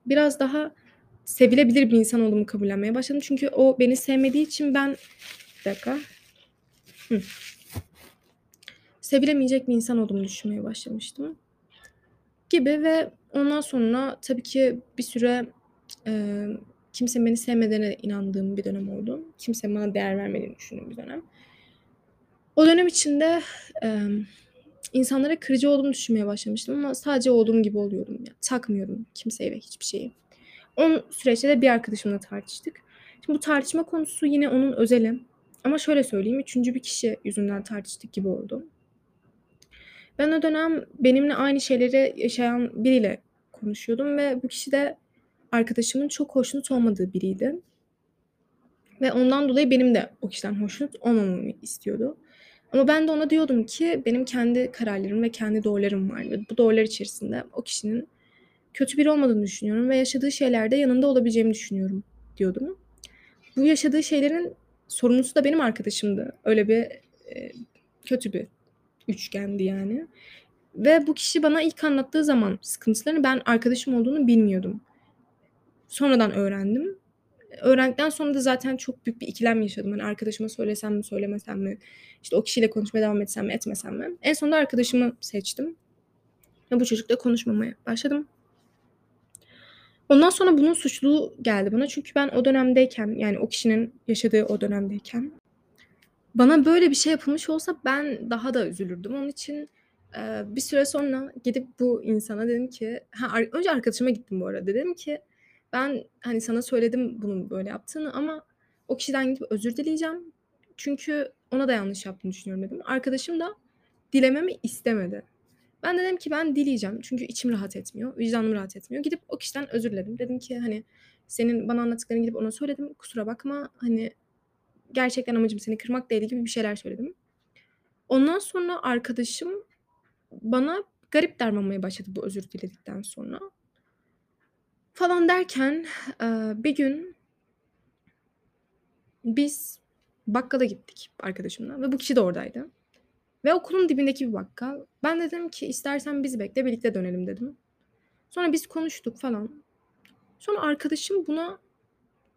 biraz daha sevilebilir bir insan olduğumu kabullenmeye başladım. Çünkü o beni sevmediği için ben Bir dakika. Hıh. Sevilemeyecek bir insan olduğumu düşünmeye başlamıştım. Gibi ve ondan sonra tabii ki bir süre, eee, kimsenin beni sevmediğine inandığım bir dönem oldu. Kimsenin bana değer vermediğini düşündüğüm bir dönem. O dönem içinde, emm, insanlara kırıcı olduğumu düşünmeye başlamıştım ama sadece olduğum gibi oluyordum. Yani takmıyordum kimseyi ve hiçbir şeyi. O süreçte de bir arkadaşımla tartıştık. Şimdi bu tartışma konusu yine onun özeli ama şöyle söyleyeyim, 3'üncü bir kişi yüzünden tartıştık gibi oldu. Ben o dönem benimle aynı şeyleri yaşayan biriyle konuşuyordum ve bu kişi de arkadaşımın çok hoşnut olmadığı biriydi. Ve ondan dolayı benim de o kişiden hoşnut olmamamı istiyordu. Ama ben de ona diyordum ki benim kendi kararlarım ve kendi doğrularım var ve bu doğrular içerisinde o kişinin kötü biri olmadığını düşünüyorum ve yaşadığı şeylerde yanında olabileceğimi düşünüyorum diyordum. Bu yaşadığı şeylerin sorumlusu da benim arkadaşımdı. Öyle bir, eee, kötü bir üçgendi yani. Ve bu kişi bana ilk anlattığı zaman sıkıntılarını ben arkadaşım olduğunu bilmiyordum. Sonradan öğrendim. Öğrendikten sonra da zaten çok büyük bir ikilem yaşadım. Hani arkadaşıma söylesem mi, söylemesem mi? İşte o kişiyle konuşmaya devam etsem mi, etmesem mi? En sonunda arkadaşımı seçtim. Ve bu çocukla konuşmamaya başladım. Ondan sonra bunun suçluluğu geldi bana. Çünkü ben o dönemdeyken, yani o kişinin yaşadığı o dönemdeyken bana böyle bir şey yapılmış olsa ben daha da üzülürdüm. Onun için, eee, bir süre sonra gidip bu insana dedim ki ha, önce arkadaşıma gittim bu arada. Dedim ki ben, hani, sana söyledim bunun böyle yaptığını ama o kişiden gidip özür dileyeceğim. Çünkü ona da yanlış yaptığını düşünüyorum dedim. Arkadaşım da dilememi istemedi. Ben de dedim ki ben dileyeceğim. Çünkü içim rahat etmiyor, vicdanım rahat etmiyor. Gidip o kişiden özür diledim. Dedim ki, hani, senin bana anlattıklarını gidip ona söyledim. Kusura bakma, hani, gerçekten amacım seni kırmak değildi gibi bir şeyler söyledim. Ondan sonra arkadaşım bana garip davranmaya başladı bu özür diledikten sonra. Falan derken, eee, bir gün biz bakkala gittik arkadaşımla ve bu kişi de oradaydı. Ve okulun dibindeki bir bakkal. Ben dedim ki istersen bizi bekle birlikte dönelim dedim. Sonra biz konuştuk falan. Sonra arkadaşım buna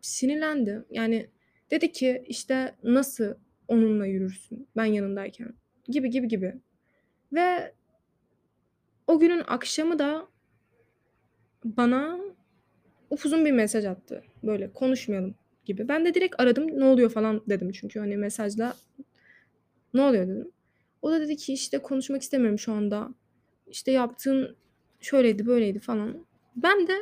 sinirlendi. Yani dedi ki işte nasıl onunla yürürsün ben yanındayken gibi gibi gibi. Ve o günün akşamı da bana upuzun bir mesaj attı. Böyle konuşmayalım gibi. Ben de direkt aradım. Ne oluyor falan dedim çünkü hani mesajla ne oluyor dedim. O da dedi ki işte konuşmak istemiyorum şu anda. İşte yaptığın şöyleydi böyleydi falan. Ben de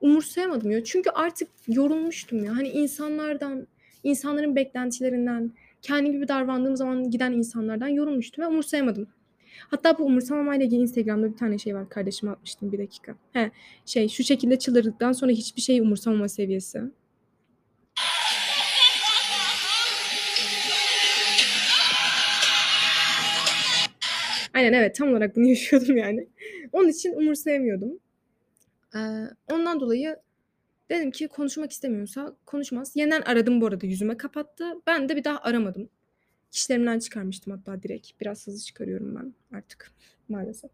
umursayamadım ya. Çünkü artık yorulmuştum ya. Hani insanlardan, insanların beklentilerinden, kendi gibi davrandığım zaman giden insanlardan yorulmuştum ve umursayamadım. Hatta bu umursamamayla ilgili Instagram'da bir tane şey var. Kardeşime atmıştım bir dakika. He, şey şu şekilde çıldırdıktan sonra hiçbir şeyi umursamama seviyesi. Aynen evet tam olarak bunu yaşıyordum yani. Onun için umursayamıyordum. Ee, ondan dolayı dedim ki konuşmak istemiyorsa konuşmaz. Yeniden aradım bu arada yüzüme kapattı. Ben de bir daha aramadım. Kişilerimden çıkarmıştım hatta direkt. Biraz hızlı çıkarıyorum ben artık maalesef.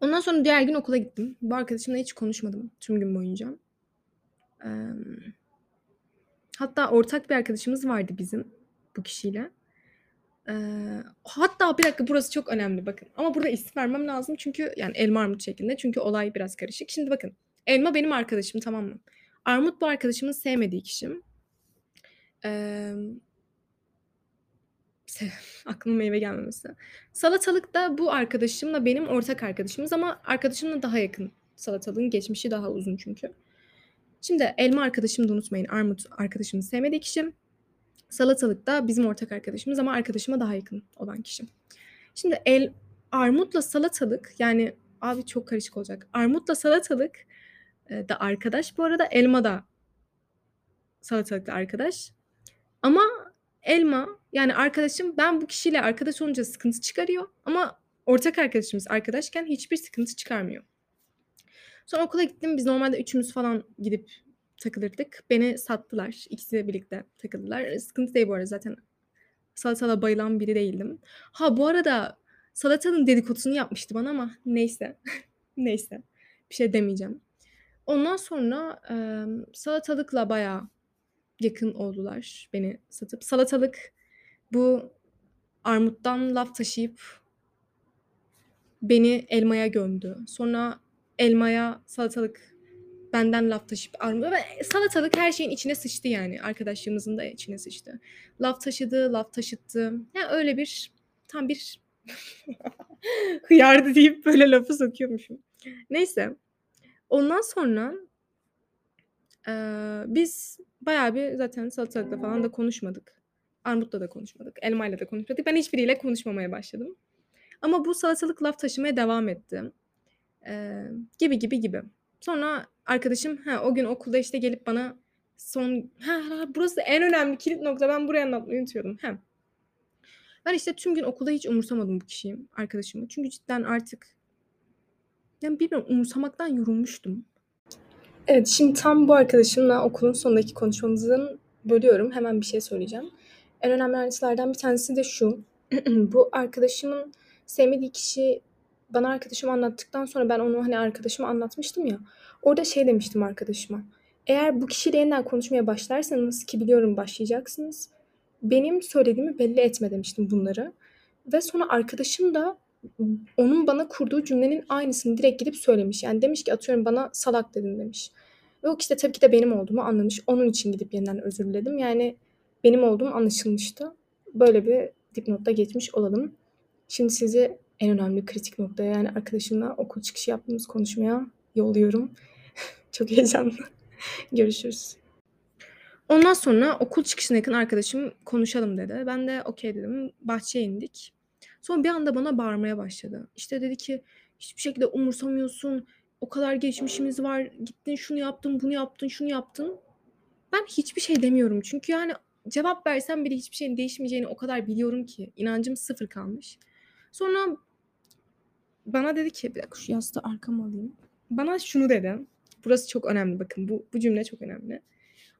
Ondan sonra diğer gün okula gittim. Bu arkadaşımla hiç konuşmadım tüm gün boyunca. Hatta ortak bir arkadaşımız vardı bizim bu kişiyle. Ee, hatta bir dakika burası çok önemli bakın. Ama burada isim vermem lazım çünkü yani elma armut şeklinde. Çünkü olay biraz karışık. Şimdi bakın. Elma benim arkadaşım tamam mı? Armut bu arkadaşımın sevmediği kişim. Ee, aklıma meyve gelmemesi. Salatalık da bu arkadaşımla benim ortak arkadaşımız ama arkadaşımla daha yakın. Salatalığın geçmişi daha uzun çünkü. Şimdi elma arkadaşımı da unutmayın. Armut arkadaşımın sevmediği kişim. Salatalık da bizim ortak arkadaşımız ama arkadaşıma daha yakın olan kişi. Şimdi el armutla salatalık yani abi çok karışık olacak. Armutla salatalık e, da arkadaş bu arada elma da salatalıkla arkadaş. Ama elma yani arkadaşım ben bu kişiyle arkadaş olunca sıkıntı çıkarıyor ama ortak arkadaşımız arkadaşken hiçbir sıkıntı çıkarmıyor. Sonra okula gittim. Biz normalde üçümüz falan gidip takılırdık. Beni sattılar. İkisi birlikte takıldılar. Sıkıntı değil bu arada zaten salatala bayılan biri değildim. Ha bu arada salatanın dedikodusunu yapmıştı bana ama neyse. neyse. Bir şey demeyeceğim. Ondan sonra e, salatalıkla bayağı yakın oldular beni satıp. Salatalık bu armuttan laf taşıyıp beni elmaya gömdü. Sonra elmaya salatalık benden laf taşıyıp almıyor. Ve salatalık her şeyin içine sıçtı yani. Arkadaşlığımızın da içine sıçtı. Laf taşıdı, laf taşıttı. Yani öyle bir tam bir hıyardı deyip böyle lafı sokuyormuşum. Neyse. Ondan sonra e, biz bayağı bir zaten salatalıkla falan da konuşmadık. Armutla da konuşmadık. Elmayla da konuşmadık. Ben hiçbiriyle konuşmamaya başladım. Ama bu salatalık laf taşımaya devam etti. Ee, gibi gibi gibi. Sonra arkadaşım ha, o gün okulda işte gelip bana son ha, ha, burası en önemli kilit nokta ben buraya anlatmayı unutuyordum. Hem ben işte tüm gün okulda hiç umursamadım bu kişiyi, arkadaşımı. Çünkü cidden artık yani bilmiyorum umursamaktan yorulmuştum. Evet şimdi tam bu arkadaşımla okulun sonundaki konuşmamızın bölüyorum. Hemen bir şey söyleyeceğim. En önemli ayrıntılardan bir tanesi de şu. bu arkadaşımın sevmediği kişi bana arkadaşım anlattıktan sonra ben onu hani arkadaşıma anlatmıştım ya. Orada şey demiştim arkadaşıma. Eğer bu kişiyle yeniden konuşmaya başlarsanız ki biliyorum başlayacaksınız. Benim söylediğimi belli etme demiştim bunları. Ve sonra arkadaşım da onun bana kurduğu cümlenin aynısını direkt gidip söylemiş. Yani demiş ki atıyorum bana salak dedin demiş. Ve o kişi de tabii ki de benim olduğumu anlamış. Onun için gidip yeniden özür diledim. Yani benim olduğum anlaşılmıştı. Böyle bir dipnotta geçmiş olalım. Şimdi sizi en önemli kritik noktaya yani arkadaşımla okul çıkışı yaptığımız konuşmaya yolluyorum. Çok heyecanlı. Görüşürüz. Ondan sonra okul çıkışına yakın arkadaşım konuşalım dedi. Ben de okey dedim. Bahçeye indik. Sonra bir anda bana bağırmaya başladı. İşte dedi ki hiçbir şekilde umursamıyorsun. O kadar geçmişimiz var. Gittin şunu yaptın, bunu yaptın, şunu yaptın. Ben hiçbir şey demiyorum. Çünkü yani cevap versem bile hiçbir şeyin değişmeyeceğini o kadar biliyorum ki. inancım sıfır kalmış. Sonra bana dedi ki bir dakika şu yastığı arkama alayım. Bana şunu dedi. Burası çok önemli bakın bu, bu cümle çok önemli.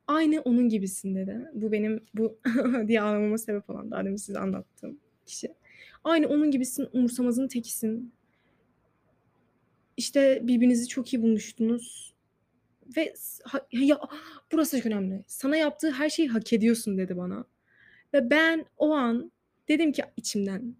Aynı onun gibisin dedi. Bu benim bu diye ağlamama sebep olan daha demin size anlattığım kişi. Aynı onun gibisin umursamazın tekisin. İşte birbirinizi çok iyi bulmuştunuz. Ve ya, burası çok önemli. Sana yaptığı her şeyi hak ediyorsun dedi bana. Ve ben o an dedim ki içimden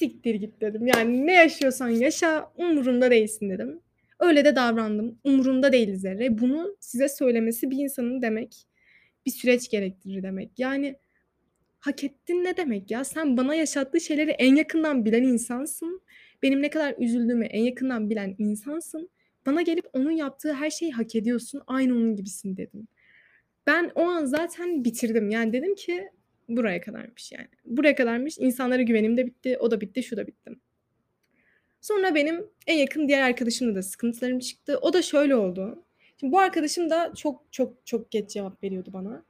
siktir git dedim. Yani ne yaşıyorsan yaşa umurumda değilsin dedim. Öyle de davrandım. Umurumda değil zerre. Bunu size söylemesi bir insanın demek bir süreç gerektirir demek. Yani hak ettin ne demek ya? Sen bana yaşattığı şeyleri en yakından bilen insansın. Benim ne kadar üzüldüğümü en yakından bilen insansın. Bana gelip onun yaptığı her şeyi hak ediyorsun. Aynı onun gibisin dedim. Ben o an zaten bitirdim. Yani dedim ki buraya kadarmış yani. Buraya kadarmış. İnsanlara güvenim de bitti. O da bitti. Şu da bitti. Sonra benim en yakın diğer arkadaşımla da sıkıntılarım çıktı. O da şöyle oldu. Şimdi bu arkadaşım da çok çok çok geç cevap veriyordu bana.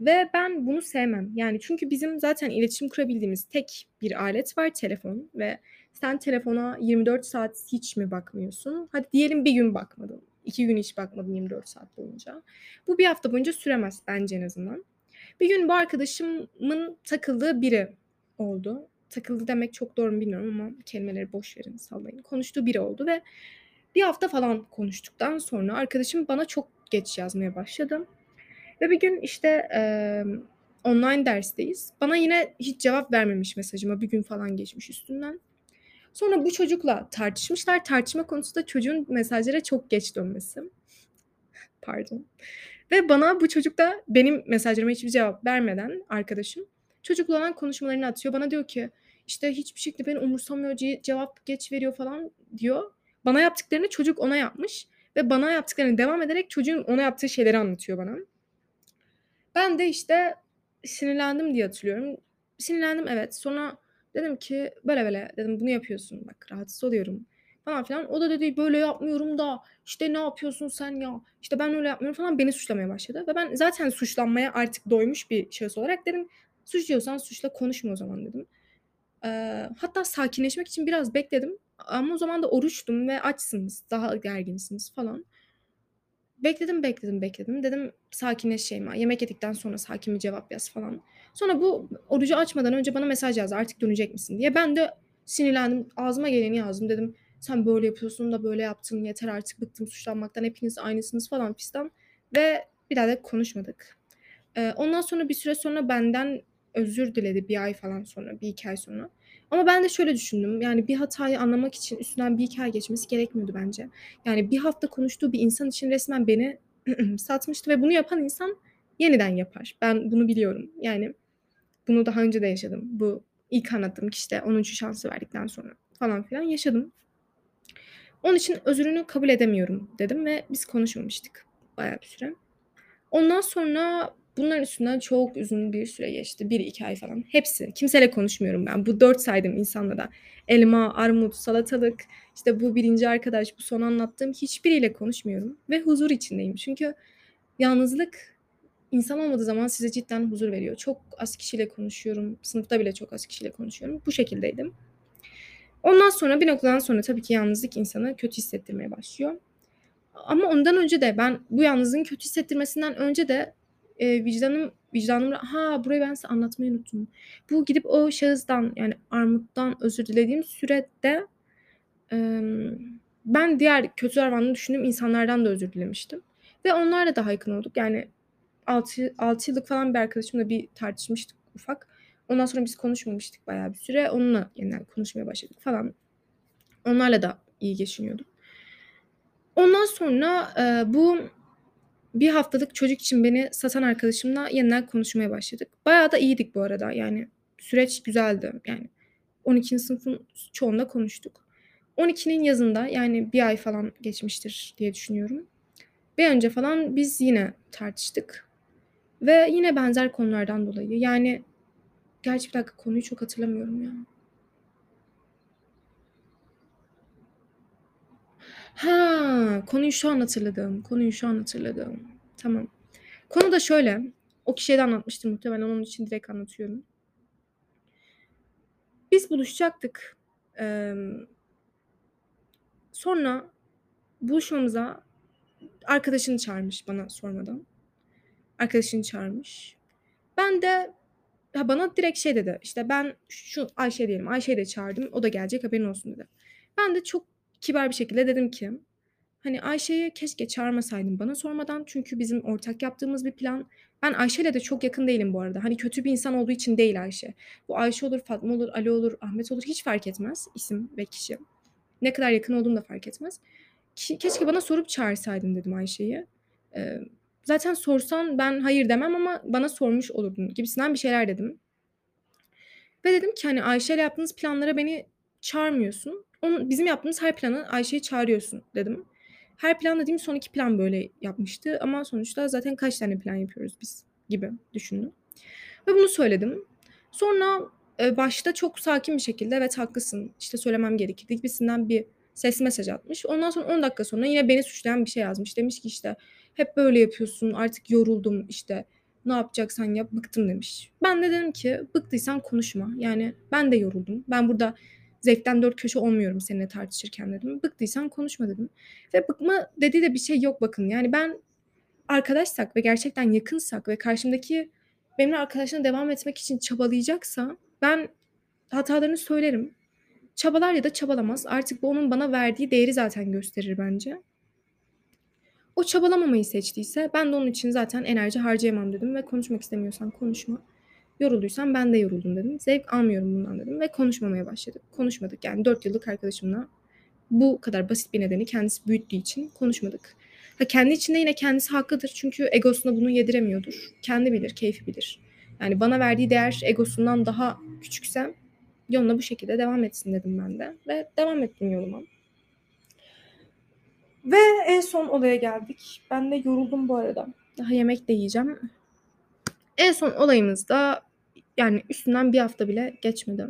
Ve ben bunu sevmem. Yani çünkü bizim zaten iletişim kurabildiğimiz tek bir alet var telefon ve sen telefona 24 saat hiç mi bakmıyorsun? Hadi diyelim bir gün bakmadın. iki gün hiç bakmadın 24 saat boyunca. Bu bir hafta boyunca süremez bence en azından. Bir gün bu arkadaşımın takıldığı biri oldu. Takıldı demek çok doğru mu bilmiyorum ama kelimeleri boş verin sallayın. Konuştuğu biri oldu ve bir hafta falan konuştuktan sonra arkadaşım bana çok geç yazmaya başladı. Ve bir gün işte e, online dersteyiz. Bana yine hiç cevap vermemiş mesajıma. Bir gün falan geçmiş üstünden. Sonra bu çocukla tartışmışlar. Tartışma konusu da çocuğun mesajlara çok geç dönmesi. Pardon. Ve bana bu çocuk da benim mesajlarıma hiçbir cevap vermeden arkadaşım çocukla olan konuşmalarını atıyor. Bana diyor ki işte hiçbir şekilde beni umursamıyor, cevap geç veriyor falan diyor. Bana yaptıklarını çocuk ona yapmış ve bana yaptıklarını devam ederek çocuğun ona yaptığı şeyleri anlatıyor bana. Ben de işte sinirlendim diye hatırlıyorum. Sinirlendim evet. Sonra dedim ki böyle böyle dedim bunu yapıyorsun bak rahatsız oluyorum falan filan. O da dedi böyle yapmıyorum da işte ne yapıyorsun sen ya işte ben öyle yapmıyorum falan beni suçlamaya başladı. Ve ben zaten suçlanmaya artık doymuş bir şahıs olarak dedim suçluyorsan suçla konuşma o zaman dedim. Ee, hatta sakinleşmek için biraz bekledim. Ama o zaman da oruçtum ve açsınız, daha gerginsiniz falan. Bekledim, bekledim, bekledim. Dedim sakinleş Şeyma. Yemek yedikten sonra sakin bir cevap yaz falan. Sonra bu orucu açmadan önce bana mesaj yazdı. Artık dönecek misin diye. Ben de sinirlendim. Ağzıma geleni yazdım. Dedim sen böyle yapıyorsun da böyle yaptın. Yeter artık bıktım suçlanmaktan. Hepiniz aynısınız falan fistan. Ve bir daha da konuşmadık. Ee, ondan sonra bir süre sonra benden özür diledi. Bir ay falan sonra. Bir iki ay sonra. Ama ben de şöyle düşündüm. Yani bir hatayı anlamak için üstünden bir iki ay geçmesi gerekmiyordu bence. Yani bir hafta konuştuğu bir insan için resmen beni satmıştı ve bunu yapan insan yeniden yapar. Ben bunu biliyorum. Yani bunu daha önce de yaşadım. Bu ilk anlattığım kişide 10. şansı verdikten sonra falan filan yaşadım. Onun için özrünü kabul edemiyorum dedim ve biz konuşmamıştık bayağı bir süre. Ondan sonra Bunların üstünden çok uzun bir süre geçti. bir iki ay falan. Hepsi. Kimseyle konuşmuyorum ben. Bu dört saydım insanla da. Elma, armut, salatalık, işte bu birinci arkadaş, bu son anlattığım hiçbiriyle konuşmuyorum. Ve huzur içindeyim. Çünkü yalnızlık insan olmadığı zaman size cidden huzur veriyor. Çok az kişiyle konuşuyorum. Sınıfta bile çok az kişiyle konuşuyorum. Bu şekildeydim. Ondan sonra bir noktadan sonra tabii ki yalnızlık insanı kötü hissettirmeye başlıyor. Ama ondan önce de ben bu yalnızlığın kötü hissettirmesinden önce de Eee, vicdanım vicdanım Ha, burayı ben size anlatmayı unuttum. Bu gidip o şahıstan, yani armuttan özür dilediğim sürede, emm, ben diğer kötü davrandığını düşündüğüm insanlardan da özür dilemiştim ve onlarla daha yakın olduk. Yani 6 6 yıllık falan bir arkadaşımla bir tartışmıştık ufak. Ondan sonra biz konuşmamıştık bayağı bir süre. Onunla yeniden konuşmaya başladık falan. Onlarla da iyi geçiniyordum. Ondan sonra, eee, bu bir haftalık çocuk için beni satan arkadaşımla yeniden konuşmaya başladık. Bayağı da iyiydik bu arada. Yani süreç güzeldi. Yani 12. sınıfın çoğunda konuştuk. 12'nin yazında yani bir ay falan geçmiştir diye düşünüyorum. Bir önce falan biz yine tartıştık. Ve yine benzer konulardan dolayı. Yani gerçi bir dakika konuyu çok hatırlamıyorum ya. Ha, konuyu şu an hatırladım. Konuyu şu an hatırladım. Tamam. Konu da şöyle. O kişiye de anlatmıştım muhtemelen onun için direkt anlatıyorum. Biz buluşacaktık. Eee, sonra buluşmamıza arkadaşını çağırmış bana sormadan. Arkadaşını çağırmış. Ben de ha bana direkt şey dedi. İşte ben şu Ayşe diyelim. Ayşe'yi de çağırdım. O da gelecek haberin olsun dedi. Ben de çok kibar bir şekilde dedim ki hani Ayşe'yi keşke çağırmasaydım bana sormadan çünkü bizim ortak yaptığımız bir plan. Ben Ayşe'yle de çok yakın değilim bu arada. Hani kötü bir insan olduğu için değil Ayşe. Bu Ayşe olur, Fatma olur, Ali olur, Ahmet olur hiç fark etmez isim ve kişi. Ne kadar yakın olduğum da fark etmez. keşke bana sorup çağırsaydın dedim Ayşe'yi. Eee, zaten sorsan ben hayır demem ama bana sormuş olurdun gibisinden bir şeyler dedim. Ve dedim ki hani Ayşe'yle yaptığınız planlara beni çağırmıyorsun. Onun, bizim yaptığımız her plana Ayşe'yi çağırıyorsun dedim. Her plan dediğim son iki plan böyle yapmıştı ama sonuçta zaten kaç tane plan yapıyoruz biz gibi düşündüm. Ve bunu söyledim. Sonra e, başta çok sakin bir şekilde evet haklısın işte söylemem gerekirdi gibisinden bir ses mesaj atmış. Ondan sonra 10 dakika sonra yine beni suçlayan bir şey yazmış. Demiş ki işte hep böyle yapıyorsun artık yoruldum işte ne yapacaksan yap bıktım demiş. Ben de dedim ki bıktıysan konuşma. Yani ben de yoruldum. Ben burada zevkten dört köşe olmuyorum seninle tartışırken dedim. Bıktıysan konuşma dedim. Ve bıkma dediği de bir şey yok bakın. Yani ben arkadaşsak ve gerçekten yakınsak ve karşımdaki benimle arkadaşlığına devam etmek için çabalayacaksa ben hatalarını söylerim. Çabalar ya da çabalamaz. Artık bu onun bana verdiği değeri zaten gösterir bence. O çabalamamayı seçtiyse ben de onun için zaten enerji harcayamam dedim ve konuşmak istemiyorsan konuşma. Yorulduysan ben de yoruldum dedim. Zevk almıyorum bundan dedim ve konuşmamaya başladık. Konuşmadık yani 4 yıllık arkadaşımla bu kadar basit bir nedeni kendisi büyüttüğü için konuşmadık. Ha kendi içinde yine kendisi haklıdır çünkü egosuna bunu yediremiyordur. Kendi bilir, keyfi bilir. Yani bana verdiği değer egosundan daha küçükse yoluna bu şekilde devam etsin dedim ben de ve devam ettim yoluma. Ve en son olaya geldik. Ben de yoruldum bu arada. Daha yemek de yiyeceğim. En son olayımızda yani üstünden bir hafta bile geçmedi.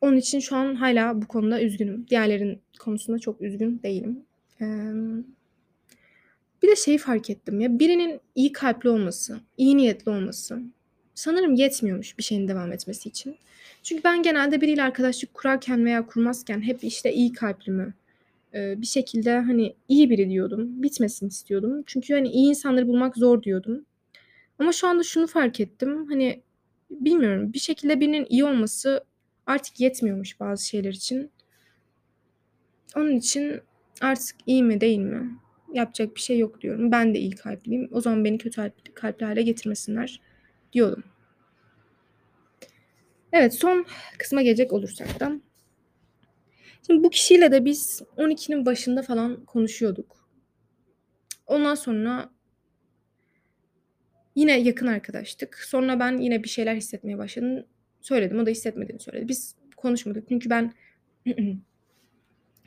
Onun için şu an hala bu konuda üzgünüm. Diğerlerin konusunda çok üzgün değilim. Bir de şeyi fark ettim ya birinin iyi kalpli olması, iyi niyetli olması sanırım yetmiyormuş bir şeyin devam etmesi için. Çünkü ben genelde biriyle arkadaşlık kurarken veya kurmazken hep işte iyi kalpli mi, bir şekilde hani iyi biri diyordum. Bitmesin istiyordum. Çünkü hani iyi insanları bulmak zor diyordum. Ama şu anda şunu fark ettim. Hani bilmiyorum bir şekilde birinin iyi olması artık yetmiyormuş bazı şeyler için. Onun için artık iyi mi değil mi? Yapacak bir şey yok diyorum. Ben de iyi kalpliyim. O zaman beni kötü kalpli hale getirmesinler diyordum. Evet son kısma gelecek olursak da Şimdi bu kişiyle de biz 12'nin başında falan konuşuyorduk. Ondan sonra yine yakın arkadaştık. Sonra ben yine bir şeyler hissetmeye başladım. Söyledim. O da hissetmediğini söyledi. Biz konuşmadık. Çünkü ben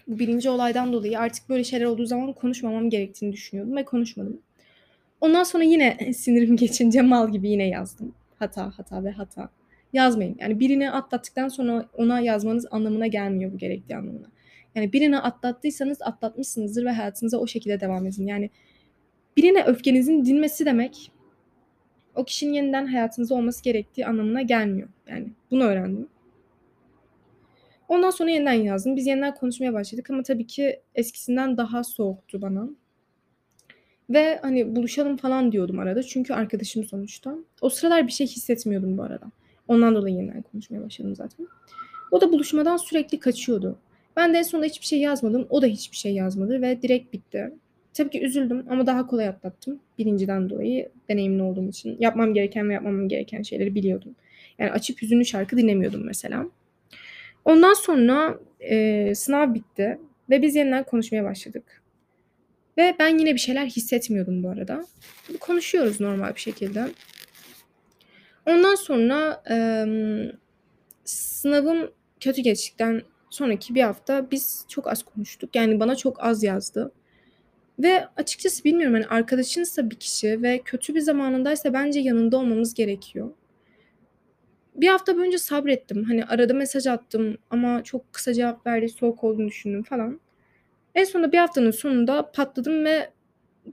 bu birinci olaydan dolayı artık böyle şeyler olduğu zaman konuşmamam gerektiğini düşünüyordum ve konuşmadım. Ondan sonra yine sinirim geçince mal gibi yine yazdım. Hata, hata ve hata yazmayın. Yani birini atlattıktan sonra ona yazmanız anlamına gelmiyor bu gerektiği anlamına. Yani birini atlattıysanız atlatmışsınızdır ve hayatınıza o şekilde devam edin. Yani birine öfkenizin dinmesi demek o kişinin yeniden hayatınızda olması gerektiği anlamına gelmiyor. Yani bunu öğrendim. Ondan sonra yeniden yazdım. Biz yeniden konuşmaya başladık ama tabii ki eskisinden daha soğuktu bana. Ve hani buluşalım falan diyordum arada. Çünkü arkadaşım sonuçta. O sıralar bir şey hissetmiyordum bu arada. Ondan dolayı yeniden konuşmaya başladım zaten. O da buluşmadan sürekli kaçıyordu. Ben de en sonunda hiçbir şey yazmadım. O da hiçbir şey yazmadı ve direkt bitti. Tabii ki üzüldüm ama daha kolay atlattım. Birinciden dolayı deneyimli olduğum için. Yapmam gereken ve yapmamam gereken şeyleri biliyordum. Yani açıp hüzünlü şarkı dinlemiyordum mesela. Ondan sonra e, sınav bitti ve biz yeniden konuşmaya başladık. Ve ben yine bir şeyler hissetmiyordum bu arada. Konuşuyoruz normal bir şekilde. Ondan sonra emm, sınavım kötü geçtikten sonraki bir hafta biz çok az konuştuk. Yani bana çok az yazdı. Ve açıkçası bilmiyorum, hani, arkadaşınsa bir kişi ve kötü bir zamanındaysa bence yanında olmamız gerekiyor. Bir hafta boyunca sabrettim. Hani, arada mesaj attım ama çok kısa cevap verdi, soğuk olduğunu düşündüm falan. En sonunda bir haftanın sonunda patladım ve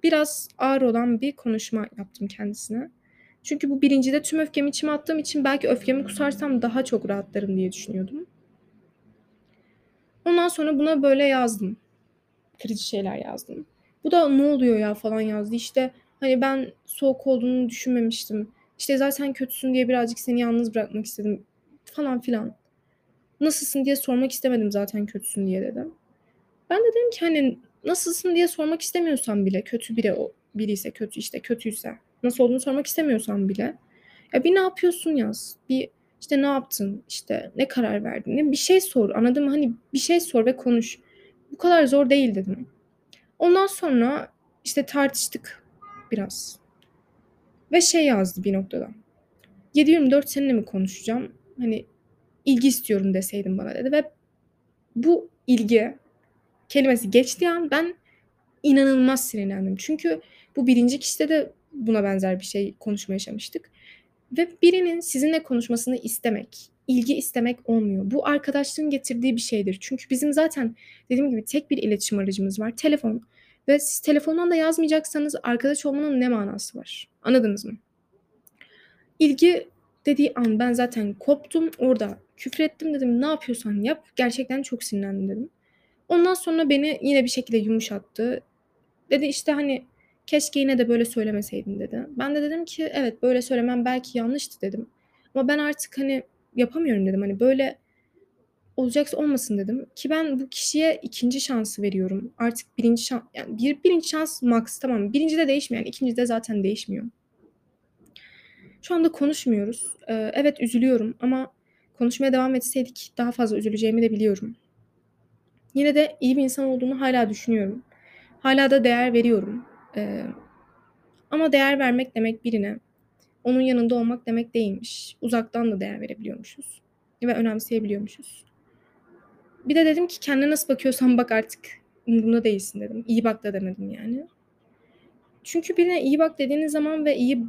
biraz ağır olan bir konuşma yaptım kendisine. Çünkü bu birincide tüm öfkemi içime attığım için belki öfkemi kusarsam daha çok rahatlarım diye düşünüyordum. Ondan sonra buna böyle yazdım. Kırıcı şeyler yazdım. Bu da ne oluyor ya falan yazdı. İşte hani ben soğuk olduğunu düşünmemiştim. İşte zaten kötüsün diye birazcık seni yalnız bırakmak istedim falan filan. Nasılsın diye sormak istemedim zaten kötüsün diye dedim. Ben de dedim ki hani nasılsın diye sormak istemiyorsan bile kötü biri o biri ise kötü işte kötüyse nasıl olduğunu sormak istemiyorsan bile ya bir ne yapıyorsun yaz. Bir işte ne yaptın? işte ne karar verdin? Bir şey sor. Anladın mı? Hani bir şey sor ve konuş. Bu kadar zor değil dedim. Ondan sonra işte tartıştık biraz. Ve şey yazdı bir noktada. 7-24 seninle mi konuşacağım? Hani ilgi istiyorum deseydin bana dedi ve bu ilgi kelimesi geçtiği an ben inanılmaz sinirlendim. Çünkü bu birinci kişide de buna benzer bir şey konuşma yaşamıştık. Ve birinin sizinle konuşmasını istemek, ilgi istemek olmuyor. Bu arkadaşlığın getirdiği bir şeydir. Çünkü bizim zaten dediğim gibi tek bir iletişim aracımız var. Telefon. Ve siz telefondan da yazmayacaksanız arkadaş olmanın ne manası var? Anladınız mı? İlgi dediği an ben zaten koptum. Orada küfrettim dedim ne yapıyorsan yap. Gerçekten çok sinirlendim dedim. Ondan sonra beni yine bir şekilde yumuşattı. Dedi işte hani keşke yine de böyle söylemeseydin dedi. Ben de dedim ki evet böyle söylemem belki yanlıştı dedim. Ama ben artık hani yapamıyorum dedim. Hani böyle olacaksa olmasın dedim. Ki ben bu kişiye ikinci şansı veriyorum. Artık birinci şans yani bir, birinci şans max tamam. Birinci de değişmiyor. Yani ikinci de zaten değişmiyor. Şu anda konuşmuyoruz. Ee, evet üzülüyorum ama konuşmaya devam etseydik daha fazla üzüleceğimi de biliyorum. Yine de iyi bir insan olduğunu hala düşünüyorum. Hala da değer veriyorum. Ee, ama değer vermek demek birine onun yanında olmak demek değilmiş. Uzaktan da değer verebiliyormuşuz ve önemseyebiliyormuşuz. Bir de dedim ki kendine nasıl bakıyorsan bak artık umurumda değilsin dedim. İyi bak da demedim yani. Çünkü birine iyi bak dediğiniz zaman ve iyi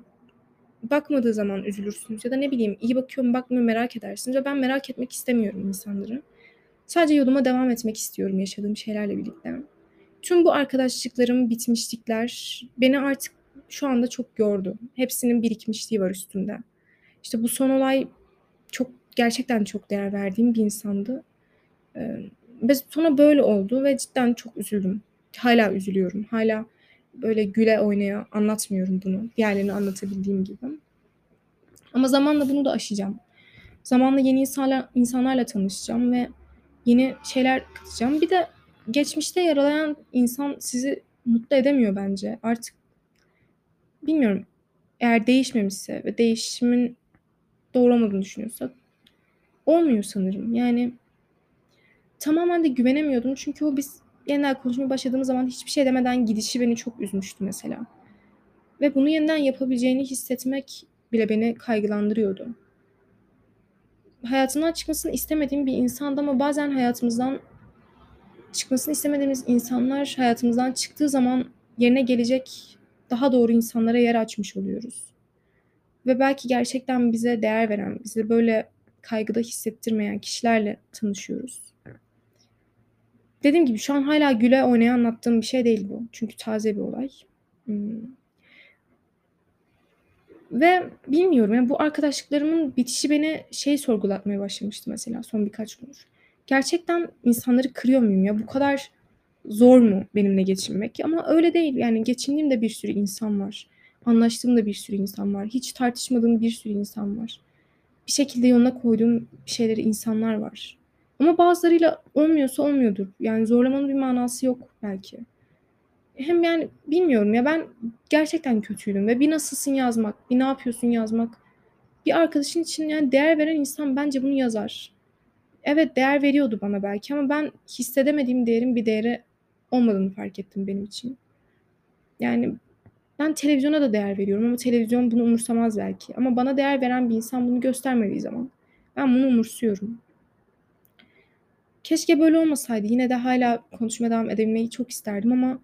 bakmadığı zaman üzülürsünüz ya da ne bileyim iyi bakıyorum bakmıyor merak edersiniz ve ben merak etmek istemiyorum insanları. Sadece yoluma devam etmek istiyorum yaşadığım şeylerle birlikte. Tüm bu arkadaşlıklarım, bitmişlikler beni artık şu anda çok yordu. Hepsinin birikmişliği var üstümde. İşte bu son olay çok gerçekten çok değer verdiğim bir insandı. Ee, ve sonra böyle oldu ve cidden çok üzüldüm. Hala üzülüyorum. Hala böyle güle oynaya anlatmıyorum bunu. Diğerlerini anlatabildiğim gibi. Ama zamanla bunu da aşacağım. Zamanla yeni insanlar, insanlarla tanışacağım ve yeni şeyler katacağım. Bir de geçmişte yaralayan insan sizi mutlu edemiyor bence. Artık bilmiyorum eğer değişmemişse ve değişimin doğru olmadığını düşünüyorsak olmuyor sanırım. Yani tamamen de güvenemiyordum çünkü o biz yeniden konuşmaya başladığımız zaman hiçbir şey demeden gidişi beni çok üzmüştü mesela. Ve bunu yeniden yapabileceğini hissetmek bile beni kaygılandırıyordu. Hayatımdan çıkmasını istemediğim bir insandı ama bazen hayatımızdan çıkmasını istemediğimiz insanlar hayatımızdan çıktığı zaman yerine gelecek daha doğru insanlara yer açmış oluyoruz. Ve belki gerçekten bize değer veren, bizi böyle kaygıda hissettirmeyen kişilerle tanışıyoruz. Dediğim gibi şu an hala güle oynaya anlattığım bir şey değil bu. Çünkü taze bir olay. Hmm. Ve bilmiyorum yani bu arkadaşlıklarımın bitişi beni şey sorgulatmaya başlamıştı mesela son birkaç gündür. Gerçekten insanları kırıyor muyum ya? Bu kadar zor mu benimle geçinmek? Ama öyle değil. Yani geçindiğim de bir sürü insan var. Anlaştığım da bir sürü insan var. Hiç tartışmadığım bir sürü insan var. Bir şekilde yoluna koyduğum şeyleri insanlar var. Ama bazılarıyla olmuyorsa olmuyordur. Yani zorlamanın bir manası yok belki. Hem yani bilmiyorum ya ben gerçekten kötüydüm ve bir nasılsın yazmak, bir ne yapıyorsun yazmak. Bir arkadaşın için yani değer veren insan bence bunu yazar. Evet değer veriyordu bana belki ama ben hissedemediğim değerin bir değeri olmadığını fark ettim benim için. Yani ben televizyona da değer veriyorum ama televizyon bunu umursamaz belki. Ama bana değer veren bir insan bunu göstermediği zaman ben bunu umursuyorum. Keşke böyle olmasaydı. Yine de hala konuşmaya devam edebilmeyi çok isterdim ama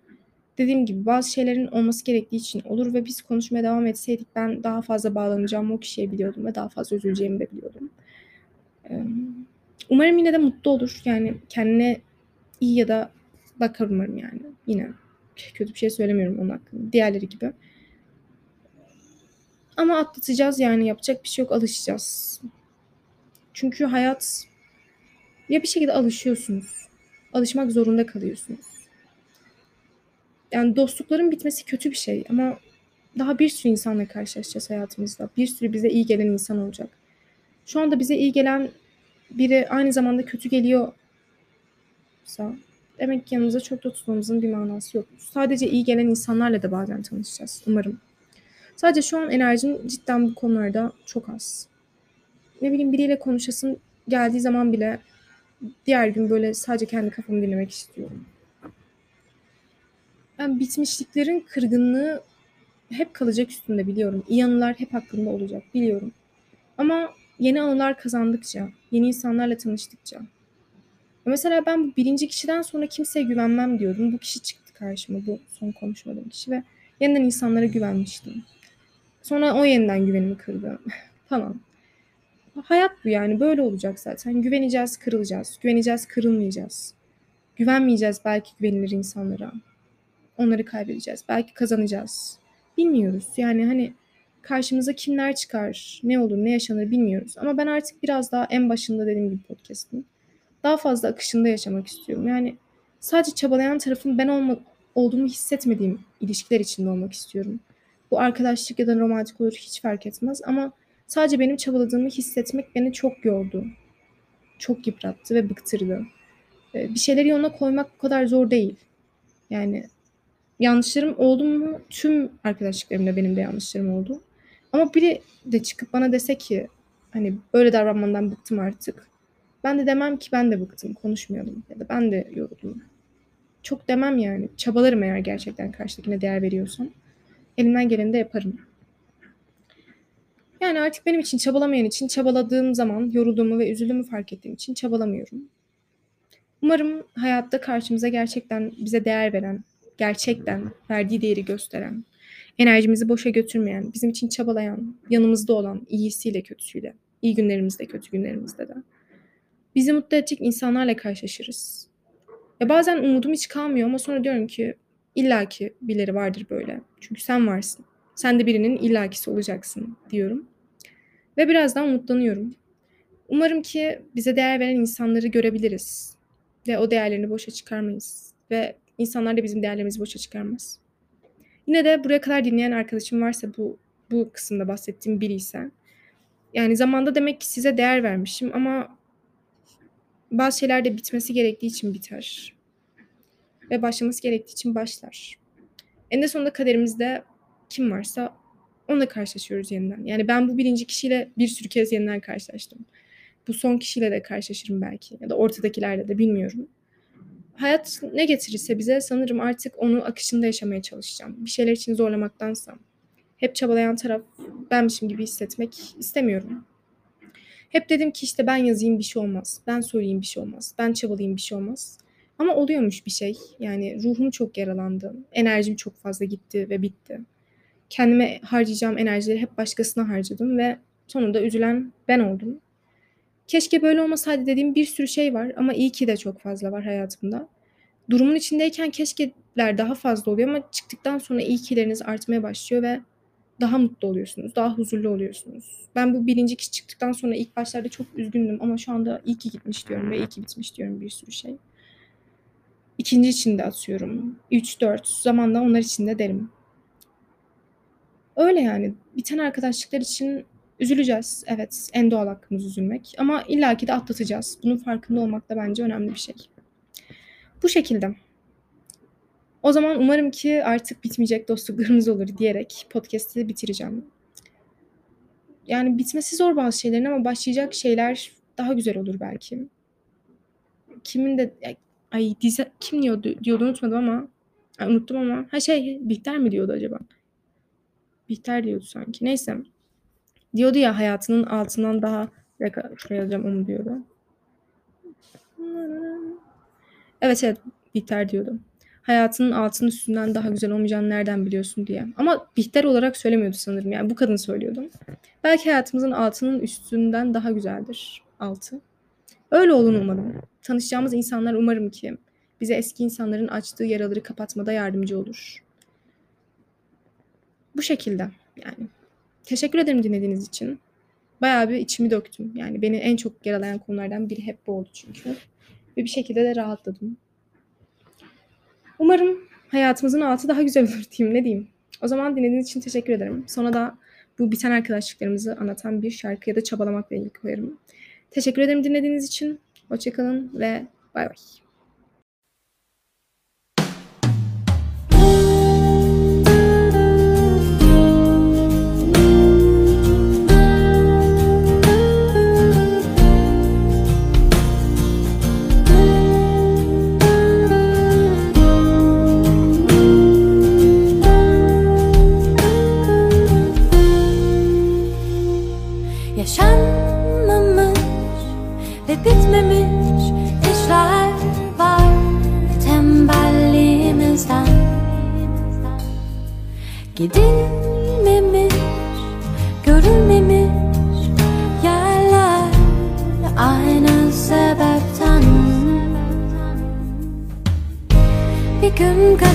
dediğim gibi bazı şeylerin olması gerektiği için olur ve biz konuşmaya devam etseydik ben daha fazla bağlanacağımı o kişiye biliyordum ve daha fazla üzüleceğimi de biliyordum. Umarım yine de mutlu olur. Yani kendine iyi ya da bakar umarım yani. Yine kötü bir şey söylemiyorum onun hakkında. Diğerleri gibi. Ama atlatacağız yani yapacak bir şey yok alışacağız. Çünkü hayat ya bir şekilde alışıyorsunuz. Alışmak zorunda kalıyorsunuz. Yani dostlukların bitmesi kötü bir şey ama daha bir sürü insanla karşılaşacağız hayatımızda. Bir sürü bize iyi gelen insan olacak. Şu anda bize iyi gelen biri aynı zamanda kötü geliyorsa demek ki yanımıza çok da tutmamızın bir manası yok. Sadece iyi gelen insanlarla da bazen tanışacağız umarım. Sadece şu an enerjim cidden bu konularda çok az. Ne bileyim biriyle konuşasın geldiği zaman bile diğer gün böyle sadece kendi kafamı dinlemek istiyorum. Ben bitmişliklerin kırgınlığı hep kalacak üstünde biliyorum. İyi anılar hep hakkında olacak biliyorum. Ama yeni anılar kazandıkça, yeni insanlarla tanıştıkça. Mesela ben bu birinci kişiden sonra kimseye güvenmem diyordum. Bu kişi çıktı karşıma, bu son konuşmadığım kişi ve yeniden insanlara güvenmiştim. Sonra o yeniden güvenimi kırdı falan. Hayat bu yani böyle olacak zaten. Güveneceğiz, kırılacağız. Güveneceğiz, kırılmayacağız. Güvenmeyeceğiz belki güvenilir insanlara. Onları kaybedeceğiz. Belki kazanacağız. Bilmiyoruz. Yani hani karşımıza kimler çıkar, ne olur, ne yaşanır bilmiyoruz. Ama ben artık biraz daha en başında dediğim gibi podcast'ın daha fazla akışında yaşamak istiyorum. Yani sadece çabalayan tarafın ben olma, olduğumu hissetmediğim ilişkiler içinde olmak istiyorum. Bu arkadaşlık ya da romantik olur hiç fark etmez ama sadece benim çabaladığımı hissetmek beni çok yordu. Çok yıprattı ve bıktırdı. Ee, bir şeyleri yoluna koymak bu kadar zor değil. Yani yanlışlarım oldu mu? Tüm arkadaşlıklarımda benim de yanlışlarım oldu. Ama biri de çıkıp bana dese ki hani böyle davranmandan bıktım artık. Ben de demem ki ben de bıktım, konuşmayalım ya da ben de yoruldum. Çok demem yani. Çabalarım eğer gerçekten karşıdakine değer veriyorsam. Elimden geleni de yaparım. Yani artık benim için çabalamayan için çabaladığım zaman yorulduğumu ve üzüldüğümü fark ettiğim için çabalamıyorum. Umarım hayatta karşımıza gerçekten bize değer veren, gerçekten verdiği değeri gösteren, enerjimizi boşa götürmeyen, bizim için çabalayan, yanımızda olan, iyisiyle kötüsüyle, iyi günlerimizde, kötü günlerimizde de. Bizi mutlu edecek insanlarla karşılaşırız. Ya bazen umudum hiç kalmıyor ama sonra diyorum ki illaki birileri vardır böyle. Çünkü sen varsın. Sen de birinin illakisi olacaksın diyorum. Ve birazdan umutlanıyorum. Umarım ki bize değer veren insanları görebiliriz. Ve o değerlerini boşa çıkarmayız. Ve insanlar da bizim değerlerimizi boşa çıkarmaz. Yine de buraya kadar dinleyen arkadaşım varsa bu bu kısımda bahsettiğim biri ise yani zamanda demek ki size değer vermişim ama bazı şeyler de bitmesi gerektiği için biter. Ve başlaması gerektiği için başlar. En de sonunda kaderimizde kim varsa onunla karşılaşıyoruz yeniden. Yani ben bu birinci kişiyle bir sürü kez yeniden karşılaştım. Bu son kişiyle de karşılaşırım belki. Ya da ortadakilerle de bilmiyorum. Hayat ne getirirse bize sanırım artık onu akışında yaşamaya çalışacağım. Bir şeyler için zorlamaktansa. Hep çabalayan taraf benmişim gibi hissetmek istemiyorum. Hep dedim ki işte ben yazayım bir şey olmaz. Ben söyleyeyim bir şey olmaz. Ben çabalayayım bir şey olmaz. Ama oluyormuş bir şey. Yani ruhum çok yaralandı. Enerjim çok fazla gitti ve bitti. Kendime harcayacağım enerjileri hep başkasına harcadım ve sonunda üzülen ben oldum. Keşke böyle olmasaydı dediğim bir sürü şey var ama iyi ki de çok fazla var hayatımda. Durumun içindeyken keşkeler daha fazla oluyor ama çıktıktan sonra iyi kileriniz artmaya başlıyor ve daha mutlu oluyorsunuz, daha huzurlu oluyorsunuz. Ben bu birinci kişi çıktıktan sonra ilk başlarda çok üzgündüm ama şu anda iyi ki gitmiş diyorum ve iyi ki bitmiş diyorum bir sürü şey. İkinci için de atıyorum. 3-4 zamanla onlar için de derim. Öyle yani. Biten arkadaşlıklar için üzüleceğiz. Evet en doğal hakkımız üzülmek. Ama illaki de atlatacağız. Bunun farkında olmak da bence önemli bir şey. Bu şekilde. O zaman umarım ki artık bitmeyecek dostluklarımız olur diyerek podcast'i bitireceğim. Yani bitmesi zor bazı şeylerin ama başlayacak şeyler daha güzel olur belki. Kimin de ay dizi kim diyordu diyordu unutmadım ama ay, unuttum ama ha şey Bihter mi diyordu acaba? Bihter diyordu sanki. Neyse. Diyordu ya hayatının altından daha şuraya yazacağım diyordu. Evet evet Bihter diyordu hayatının altının üstünden daha güzel olmayacağını nereden biliyorsun diye. Ama Bihter olarak söylemiyordu sanırım. Yani bu kadın söylüyordu. Belki hayatımızın altının üstünden daha güzeldir altı. Öyle olun umarım. Tanışacağımız insanlar umarım ki bize eski insanların açtığı yaraları kapatmada yardımcı olur. Bu şekilde yani. Teşekkür ederim dinlediğiniz için. Bayağı bir içimi döktüm. Yani beni en çok yaralayan konulardan biri hep bu oldu çünkü. Ve bir şekilde de rahatladım. Umarım hayatımızın altı daha güzel olur diyeyim ne diyeyim. O zaman dinlediğiniz için teşekkür ederim. Sonra da bu biten arkadaşlıklarımızı anlatan bir şarkı ya da çabalamakla ilgili koyarım. Teşekkür ederim dinlediğiniz için. Hoşçakalın ve bay bay.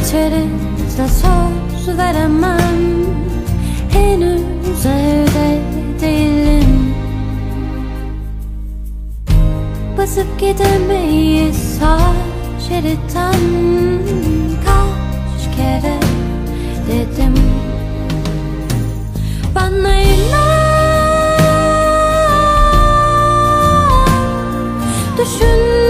geçeriz. De söz veremem. Henüz evde değilim. Basıp gidemeyiz sağ şeritten Kaç kere dedim. Bana inan. Düşün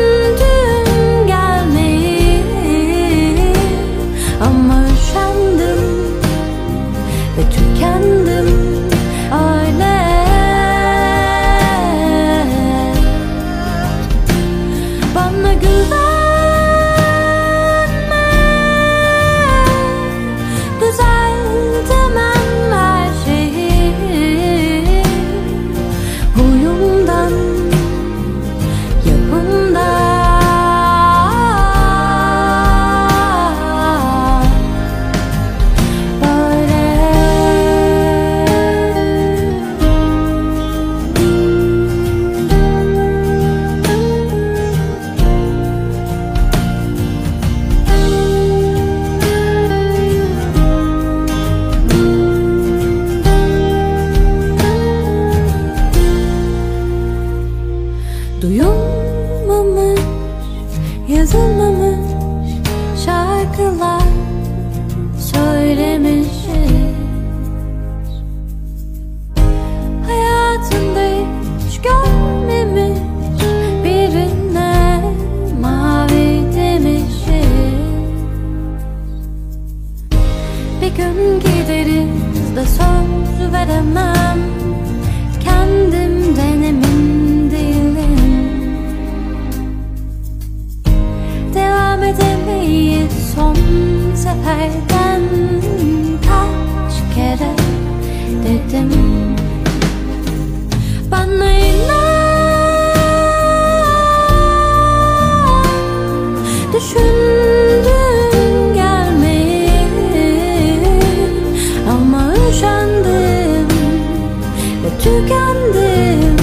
Ama üşendim ve tükendim.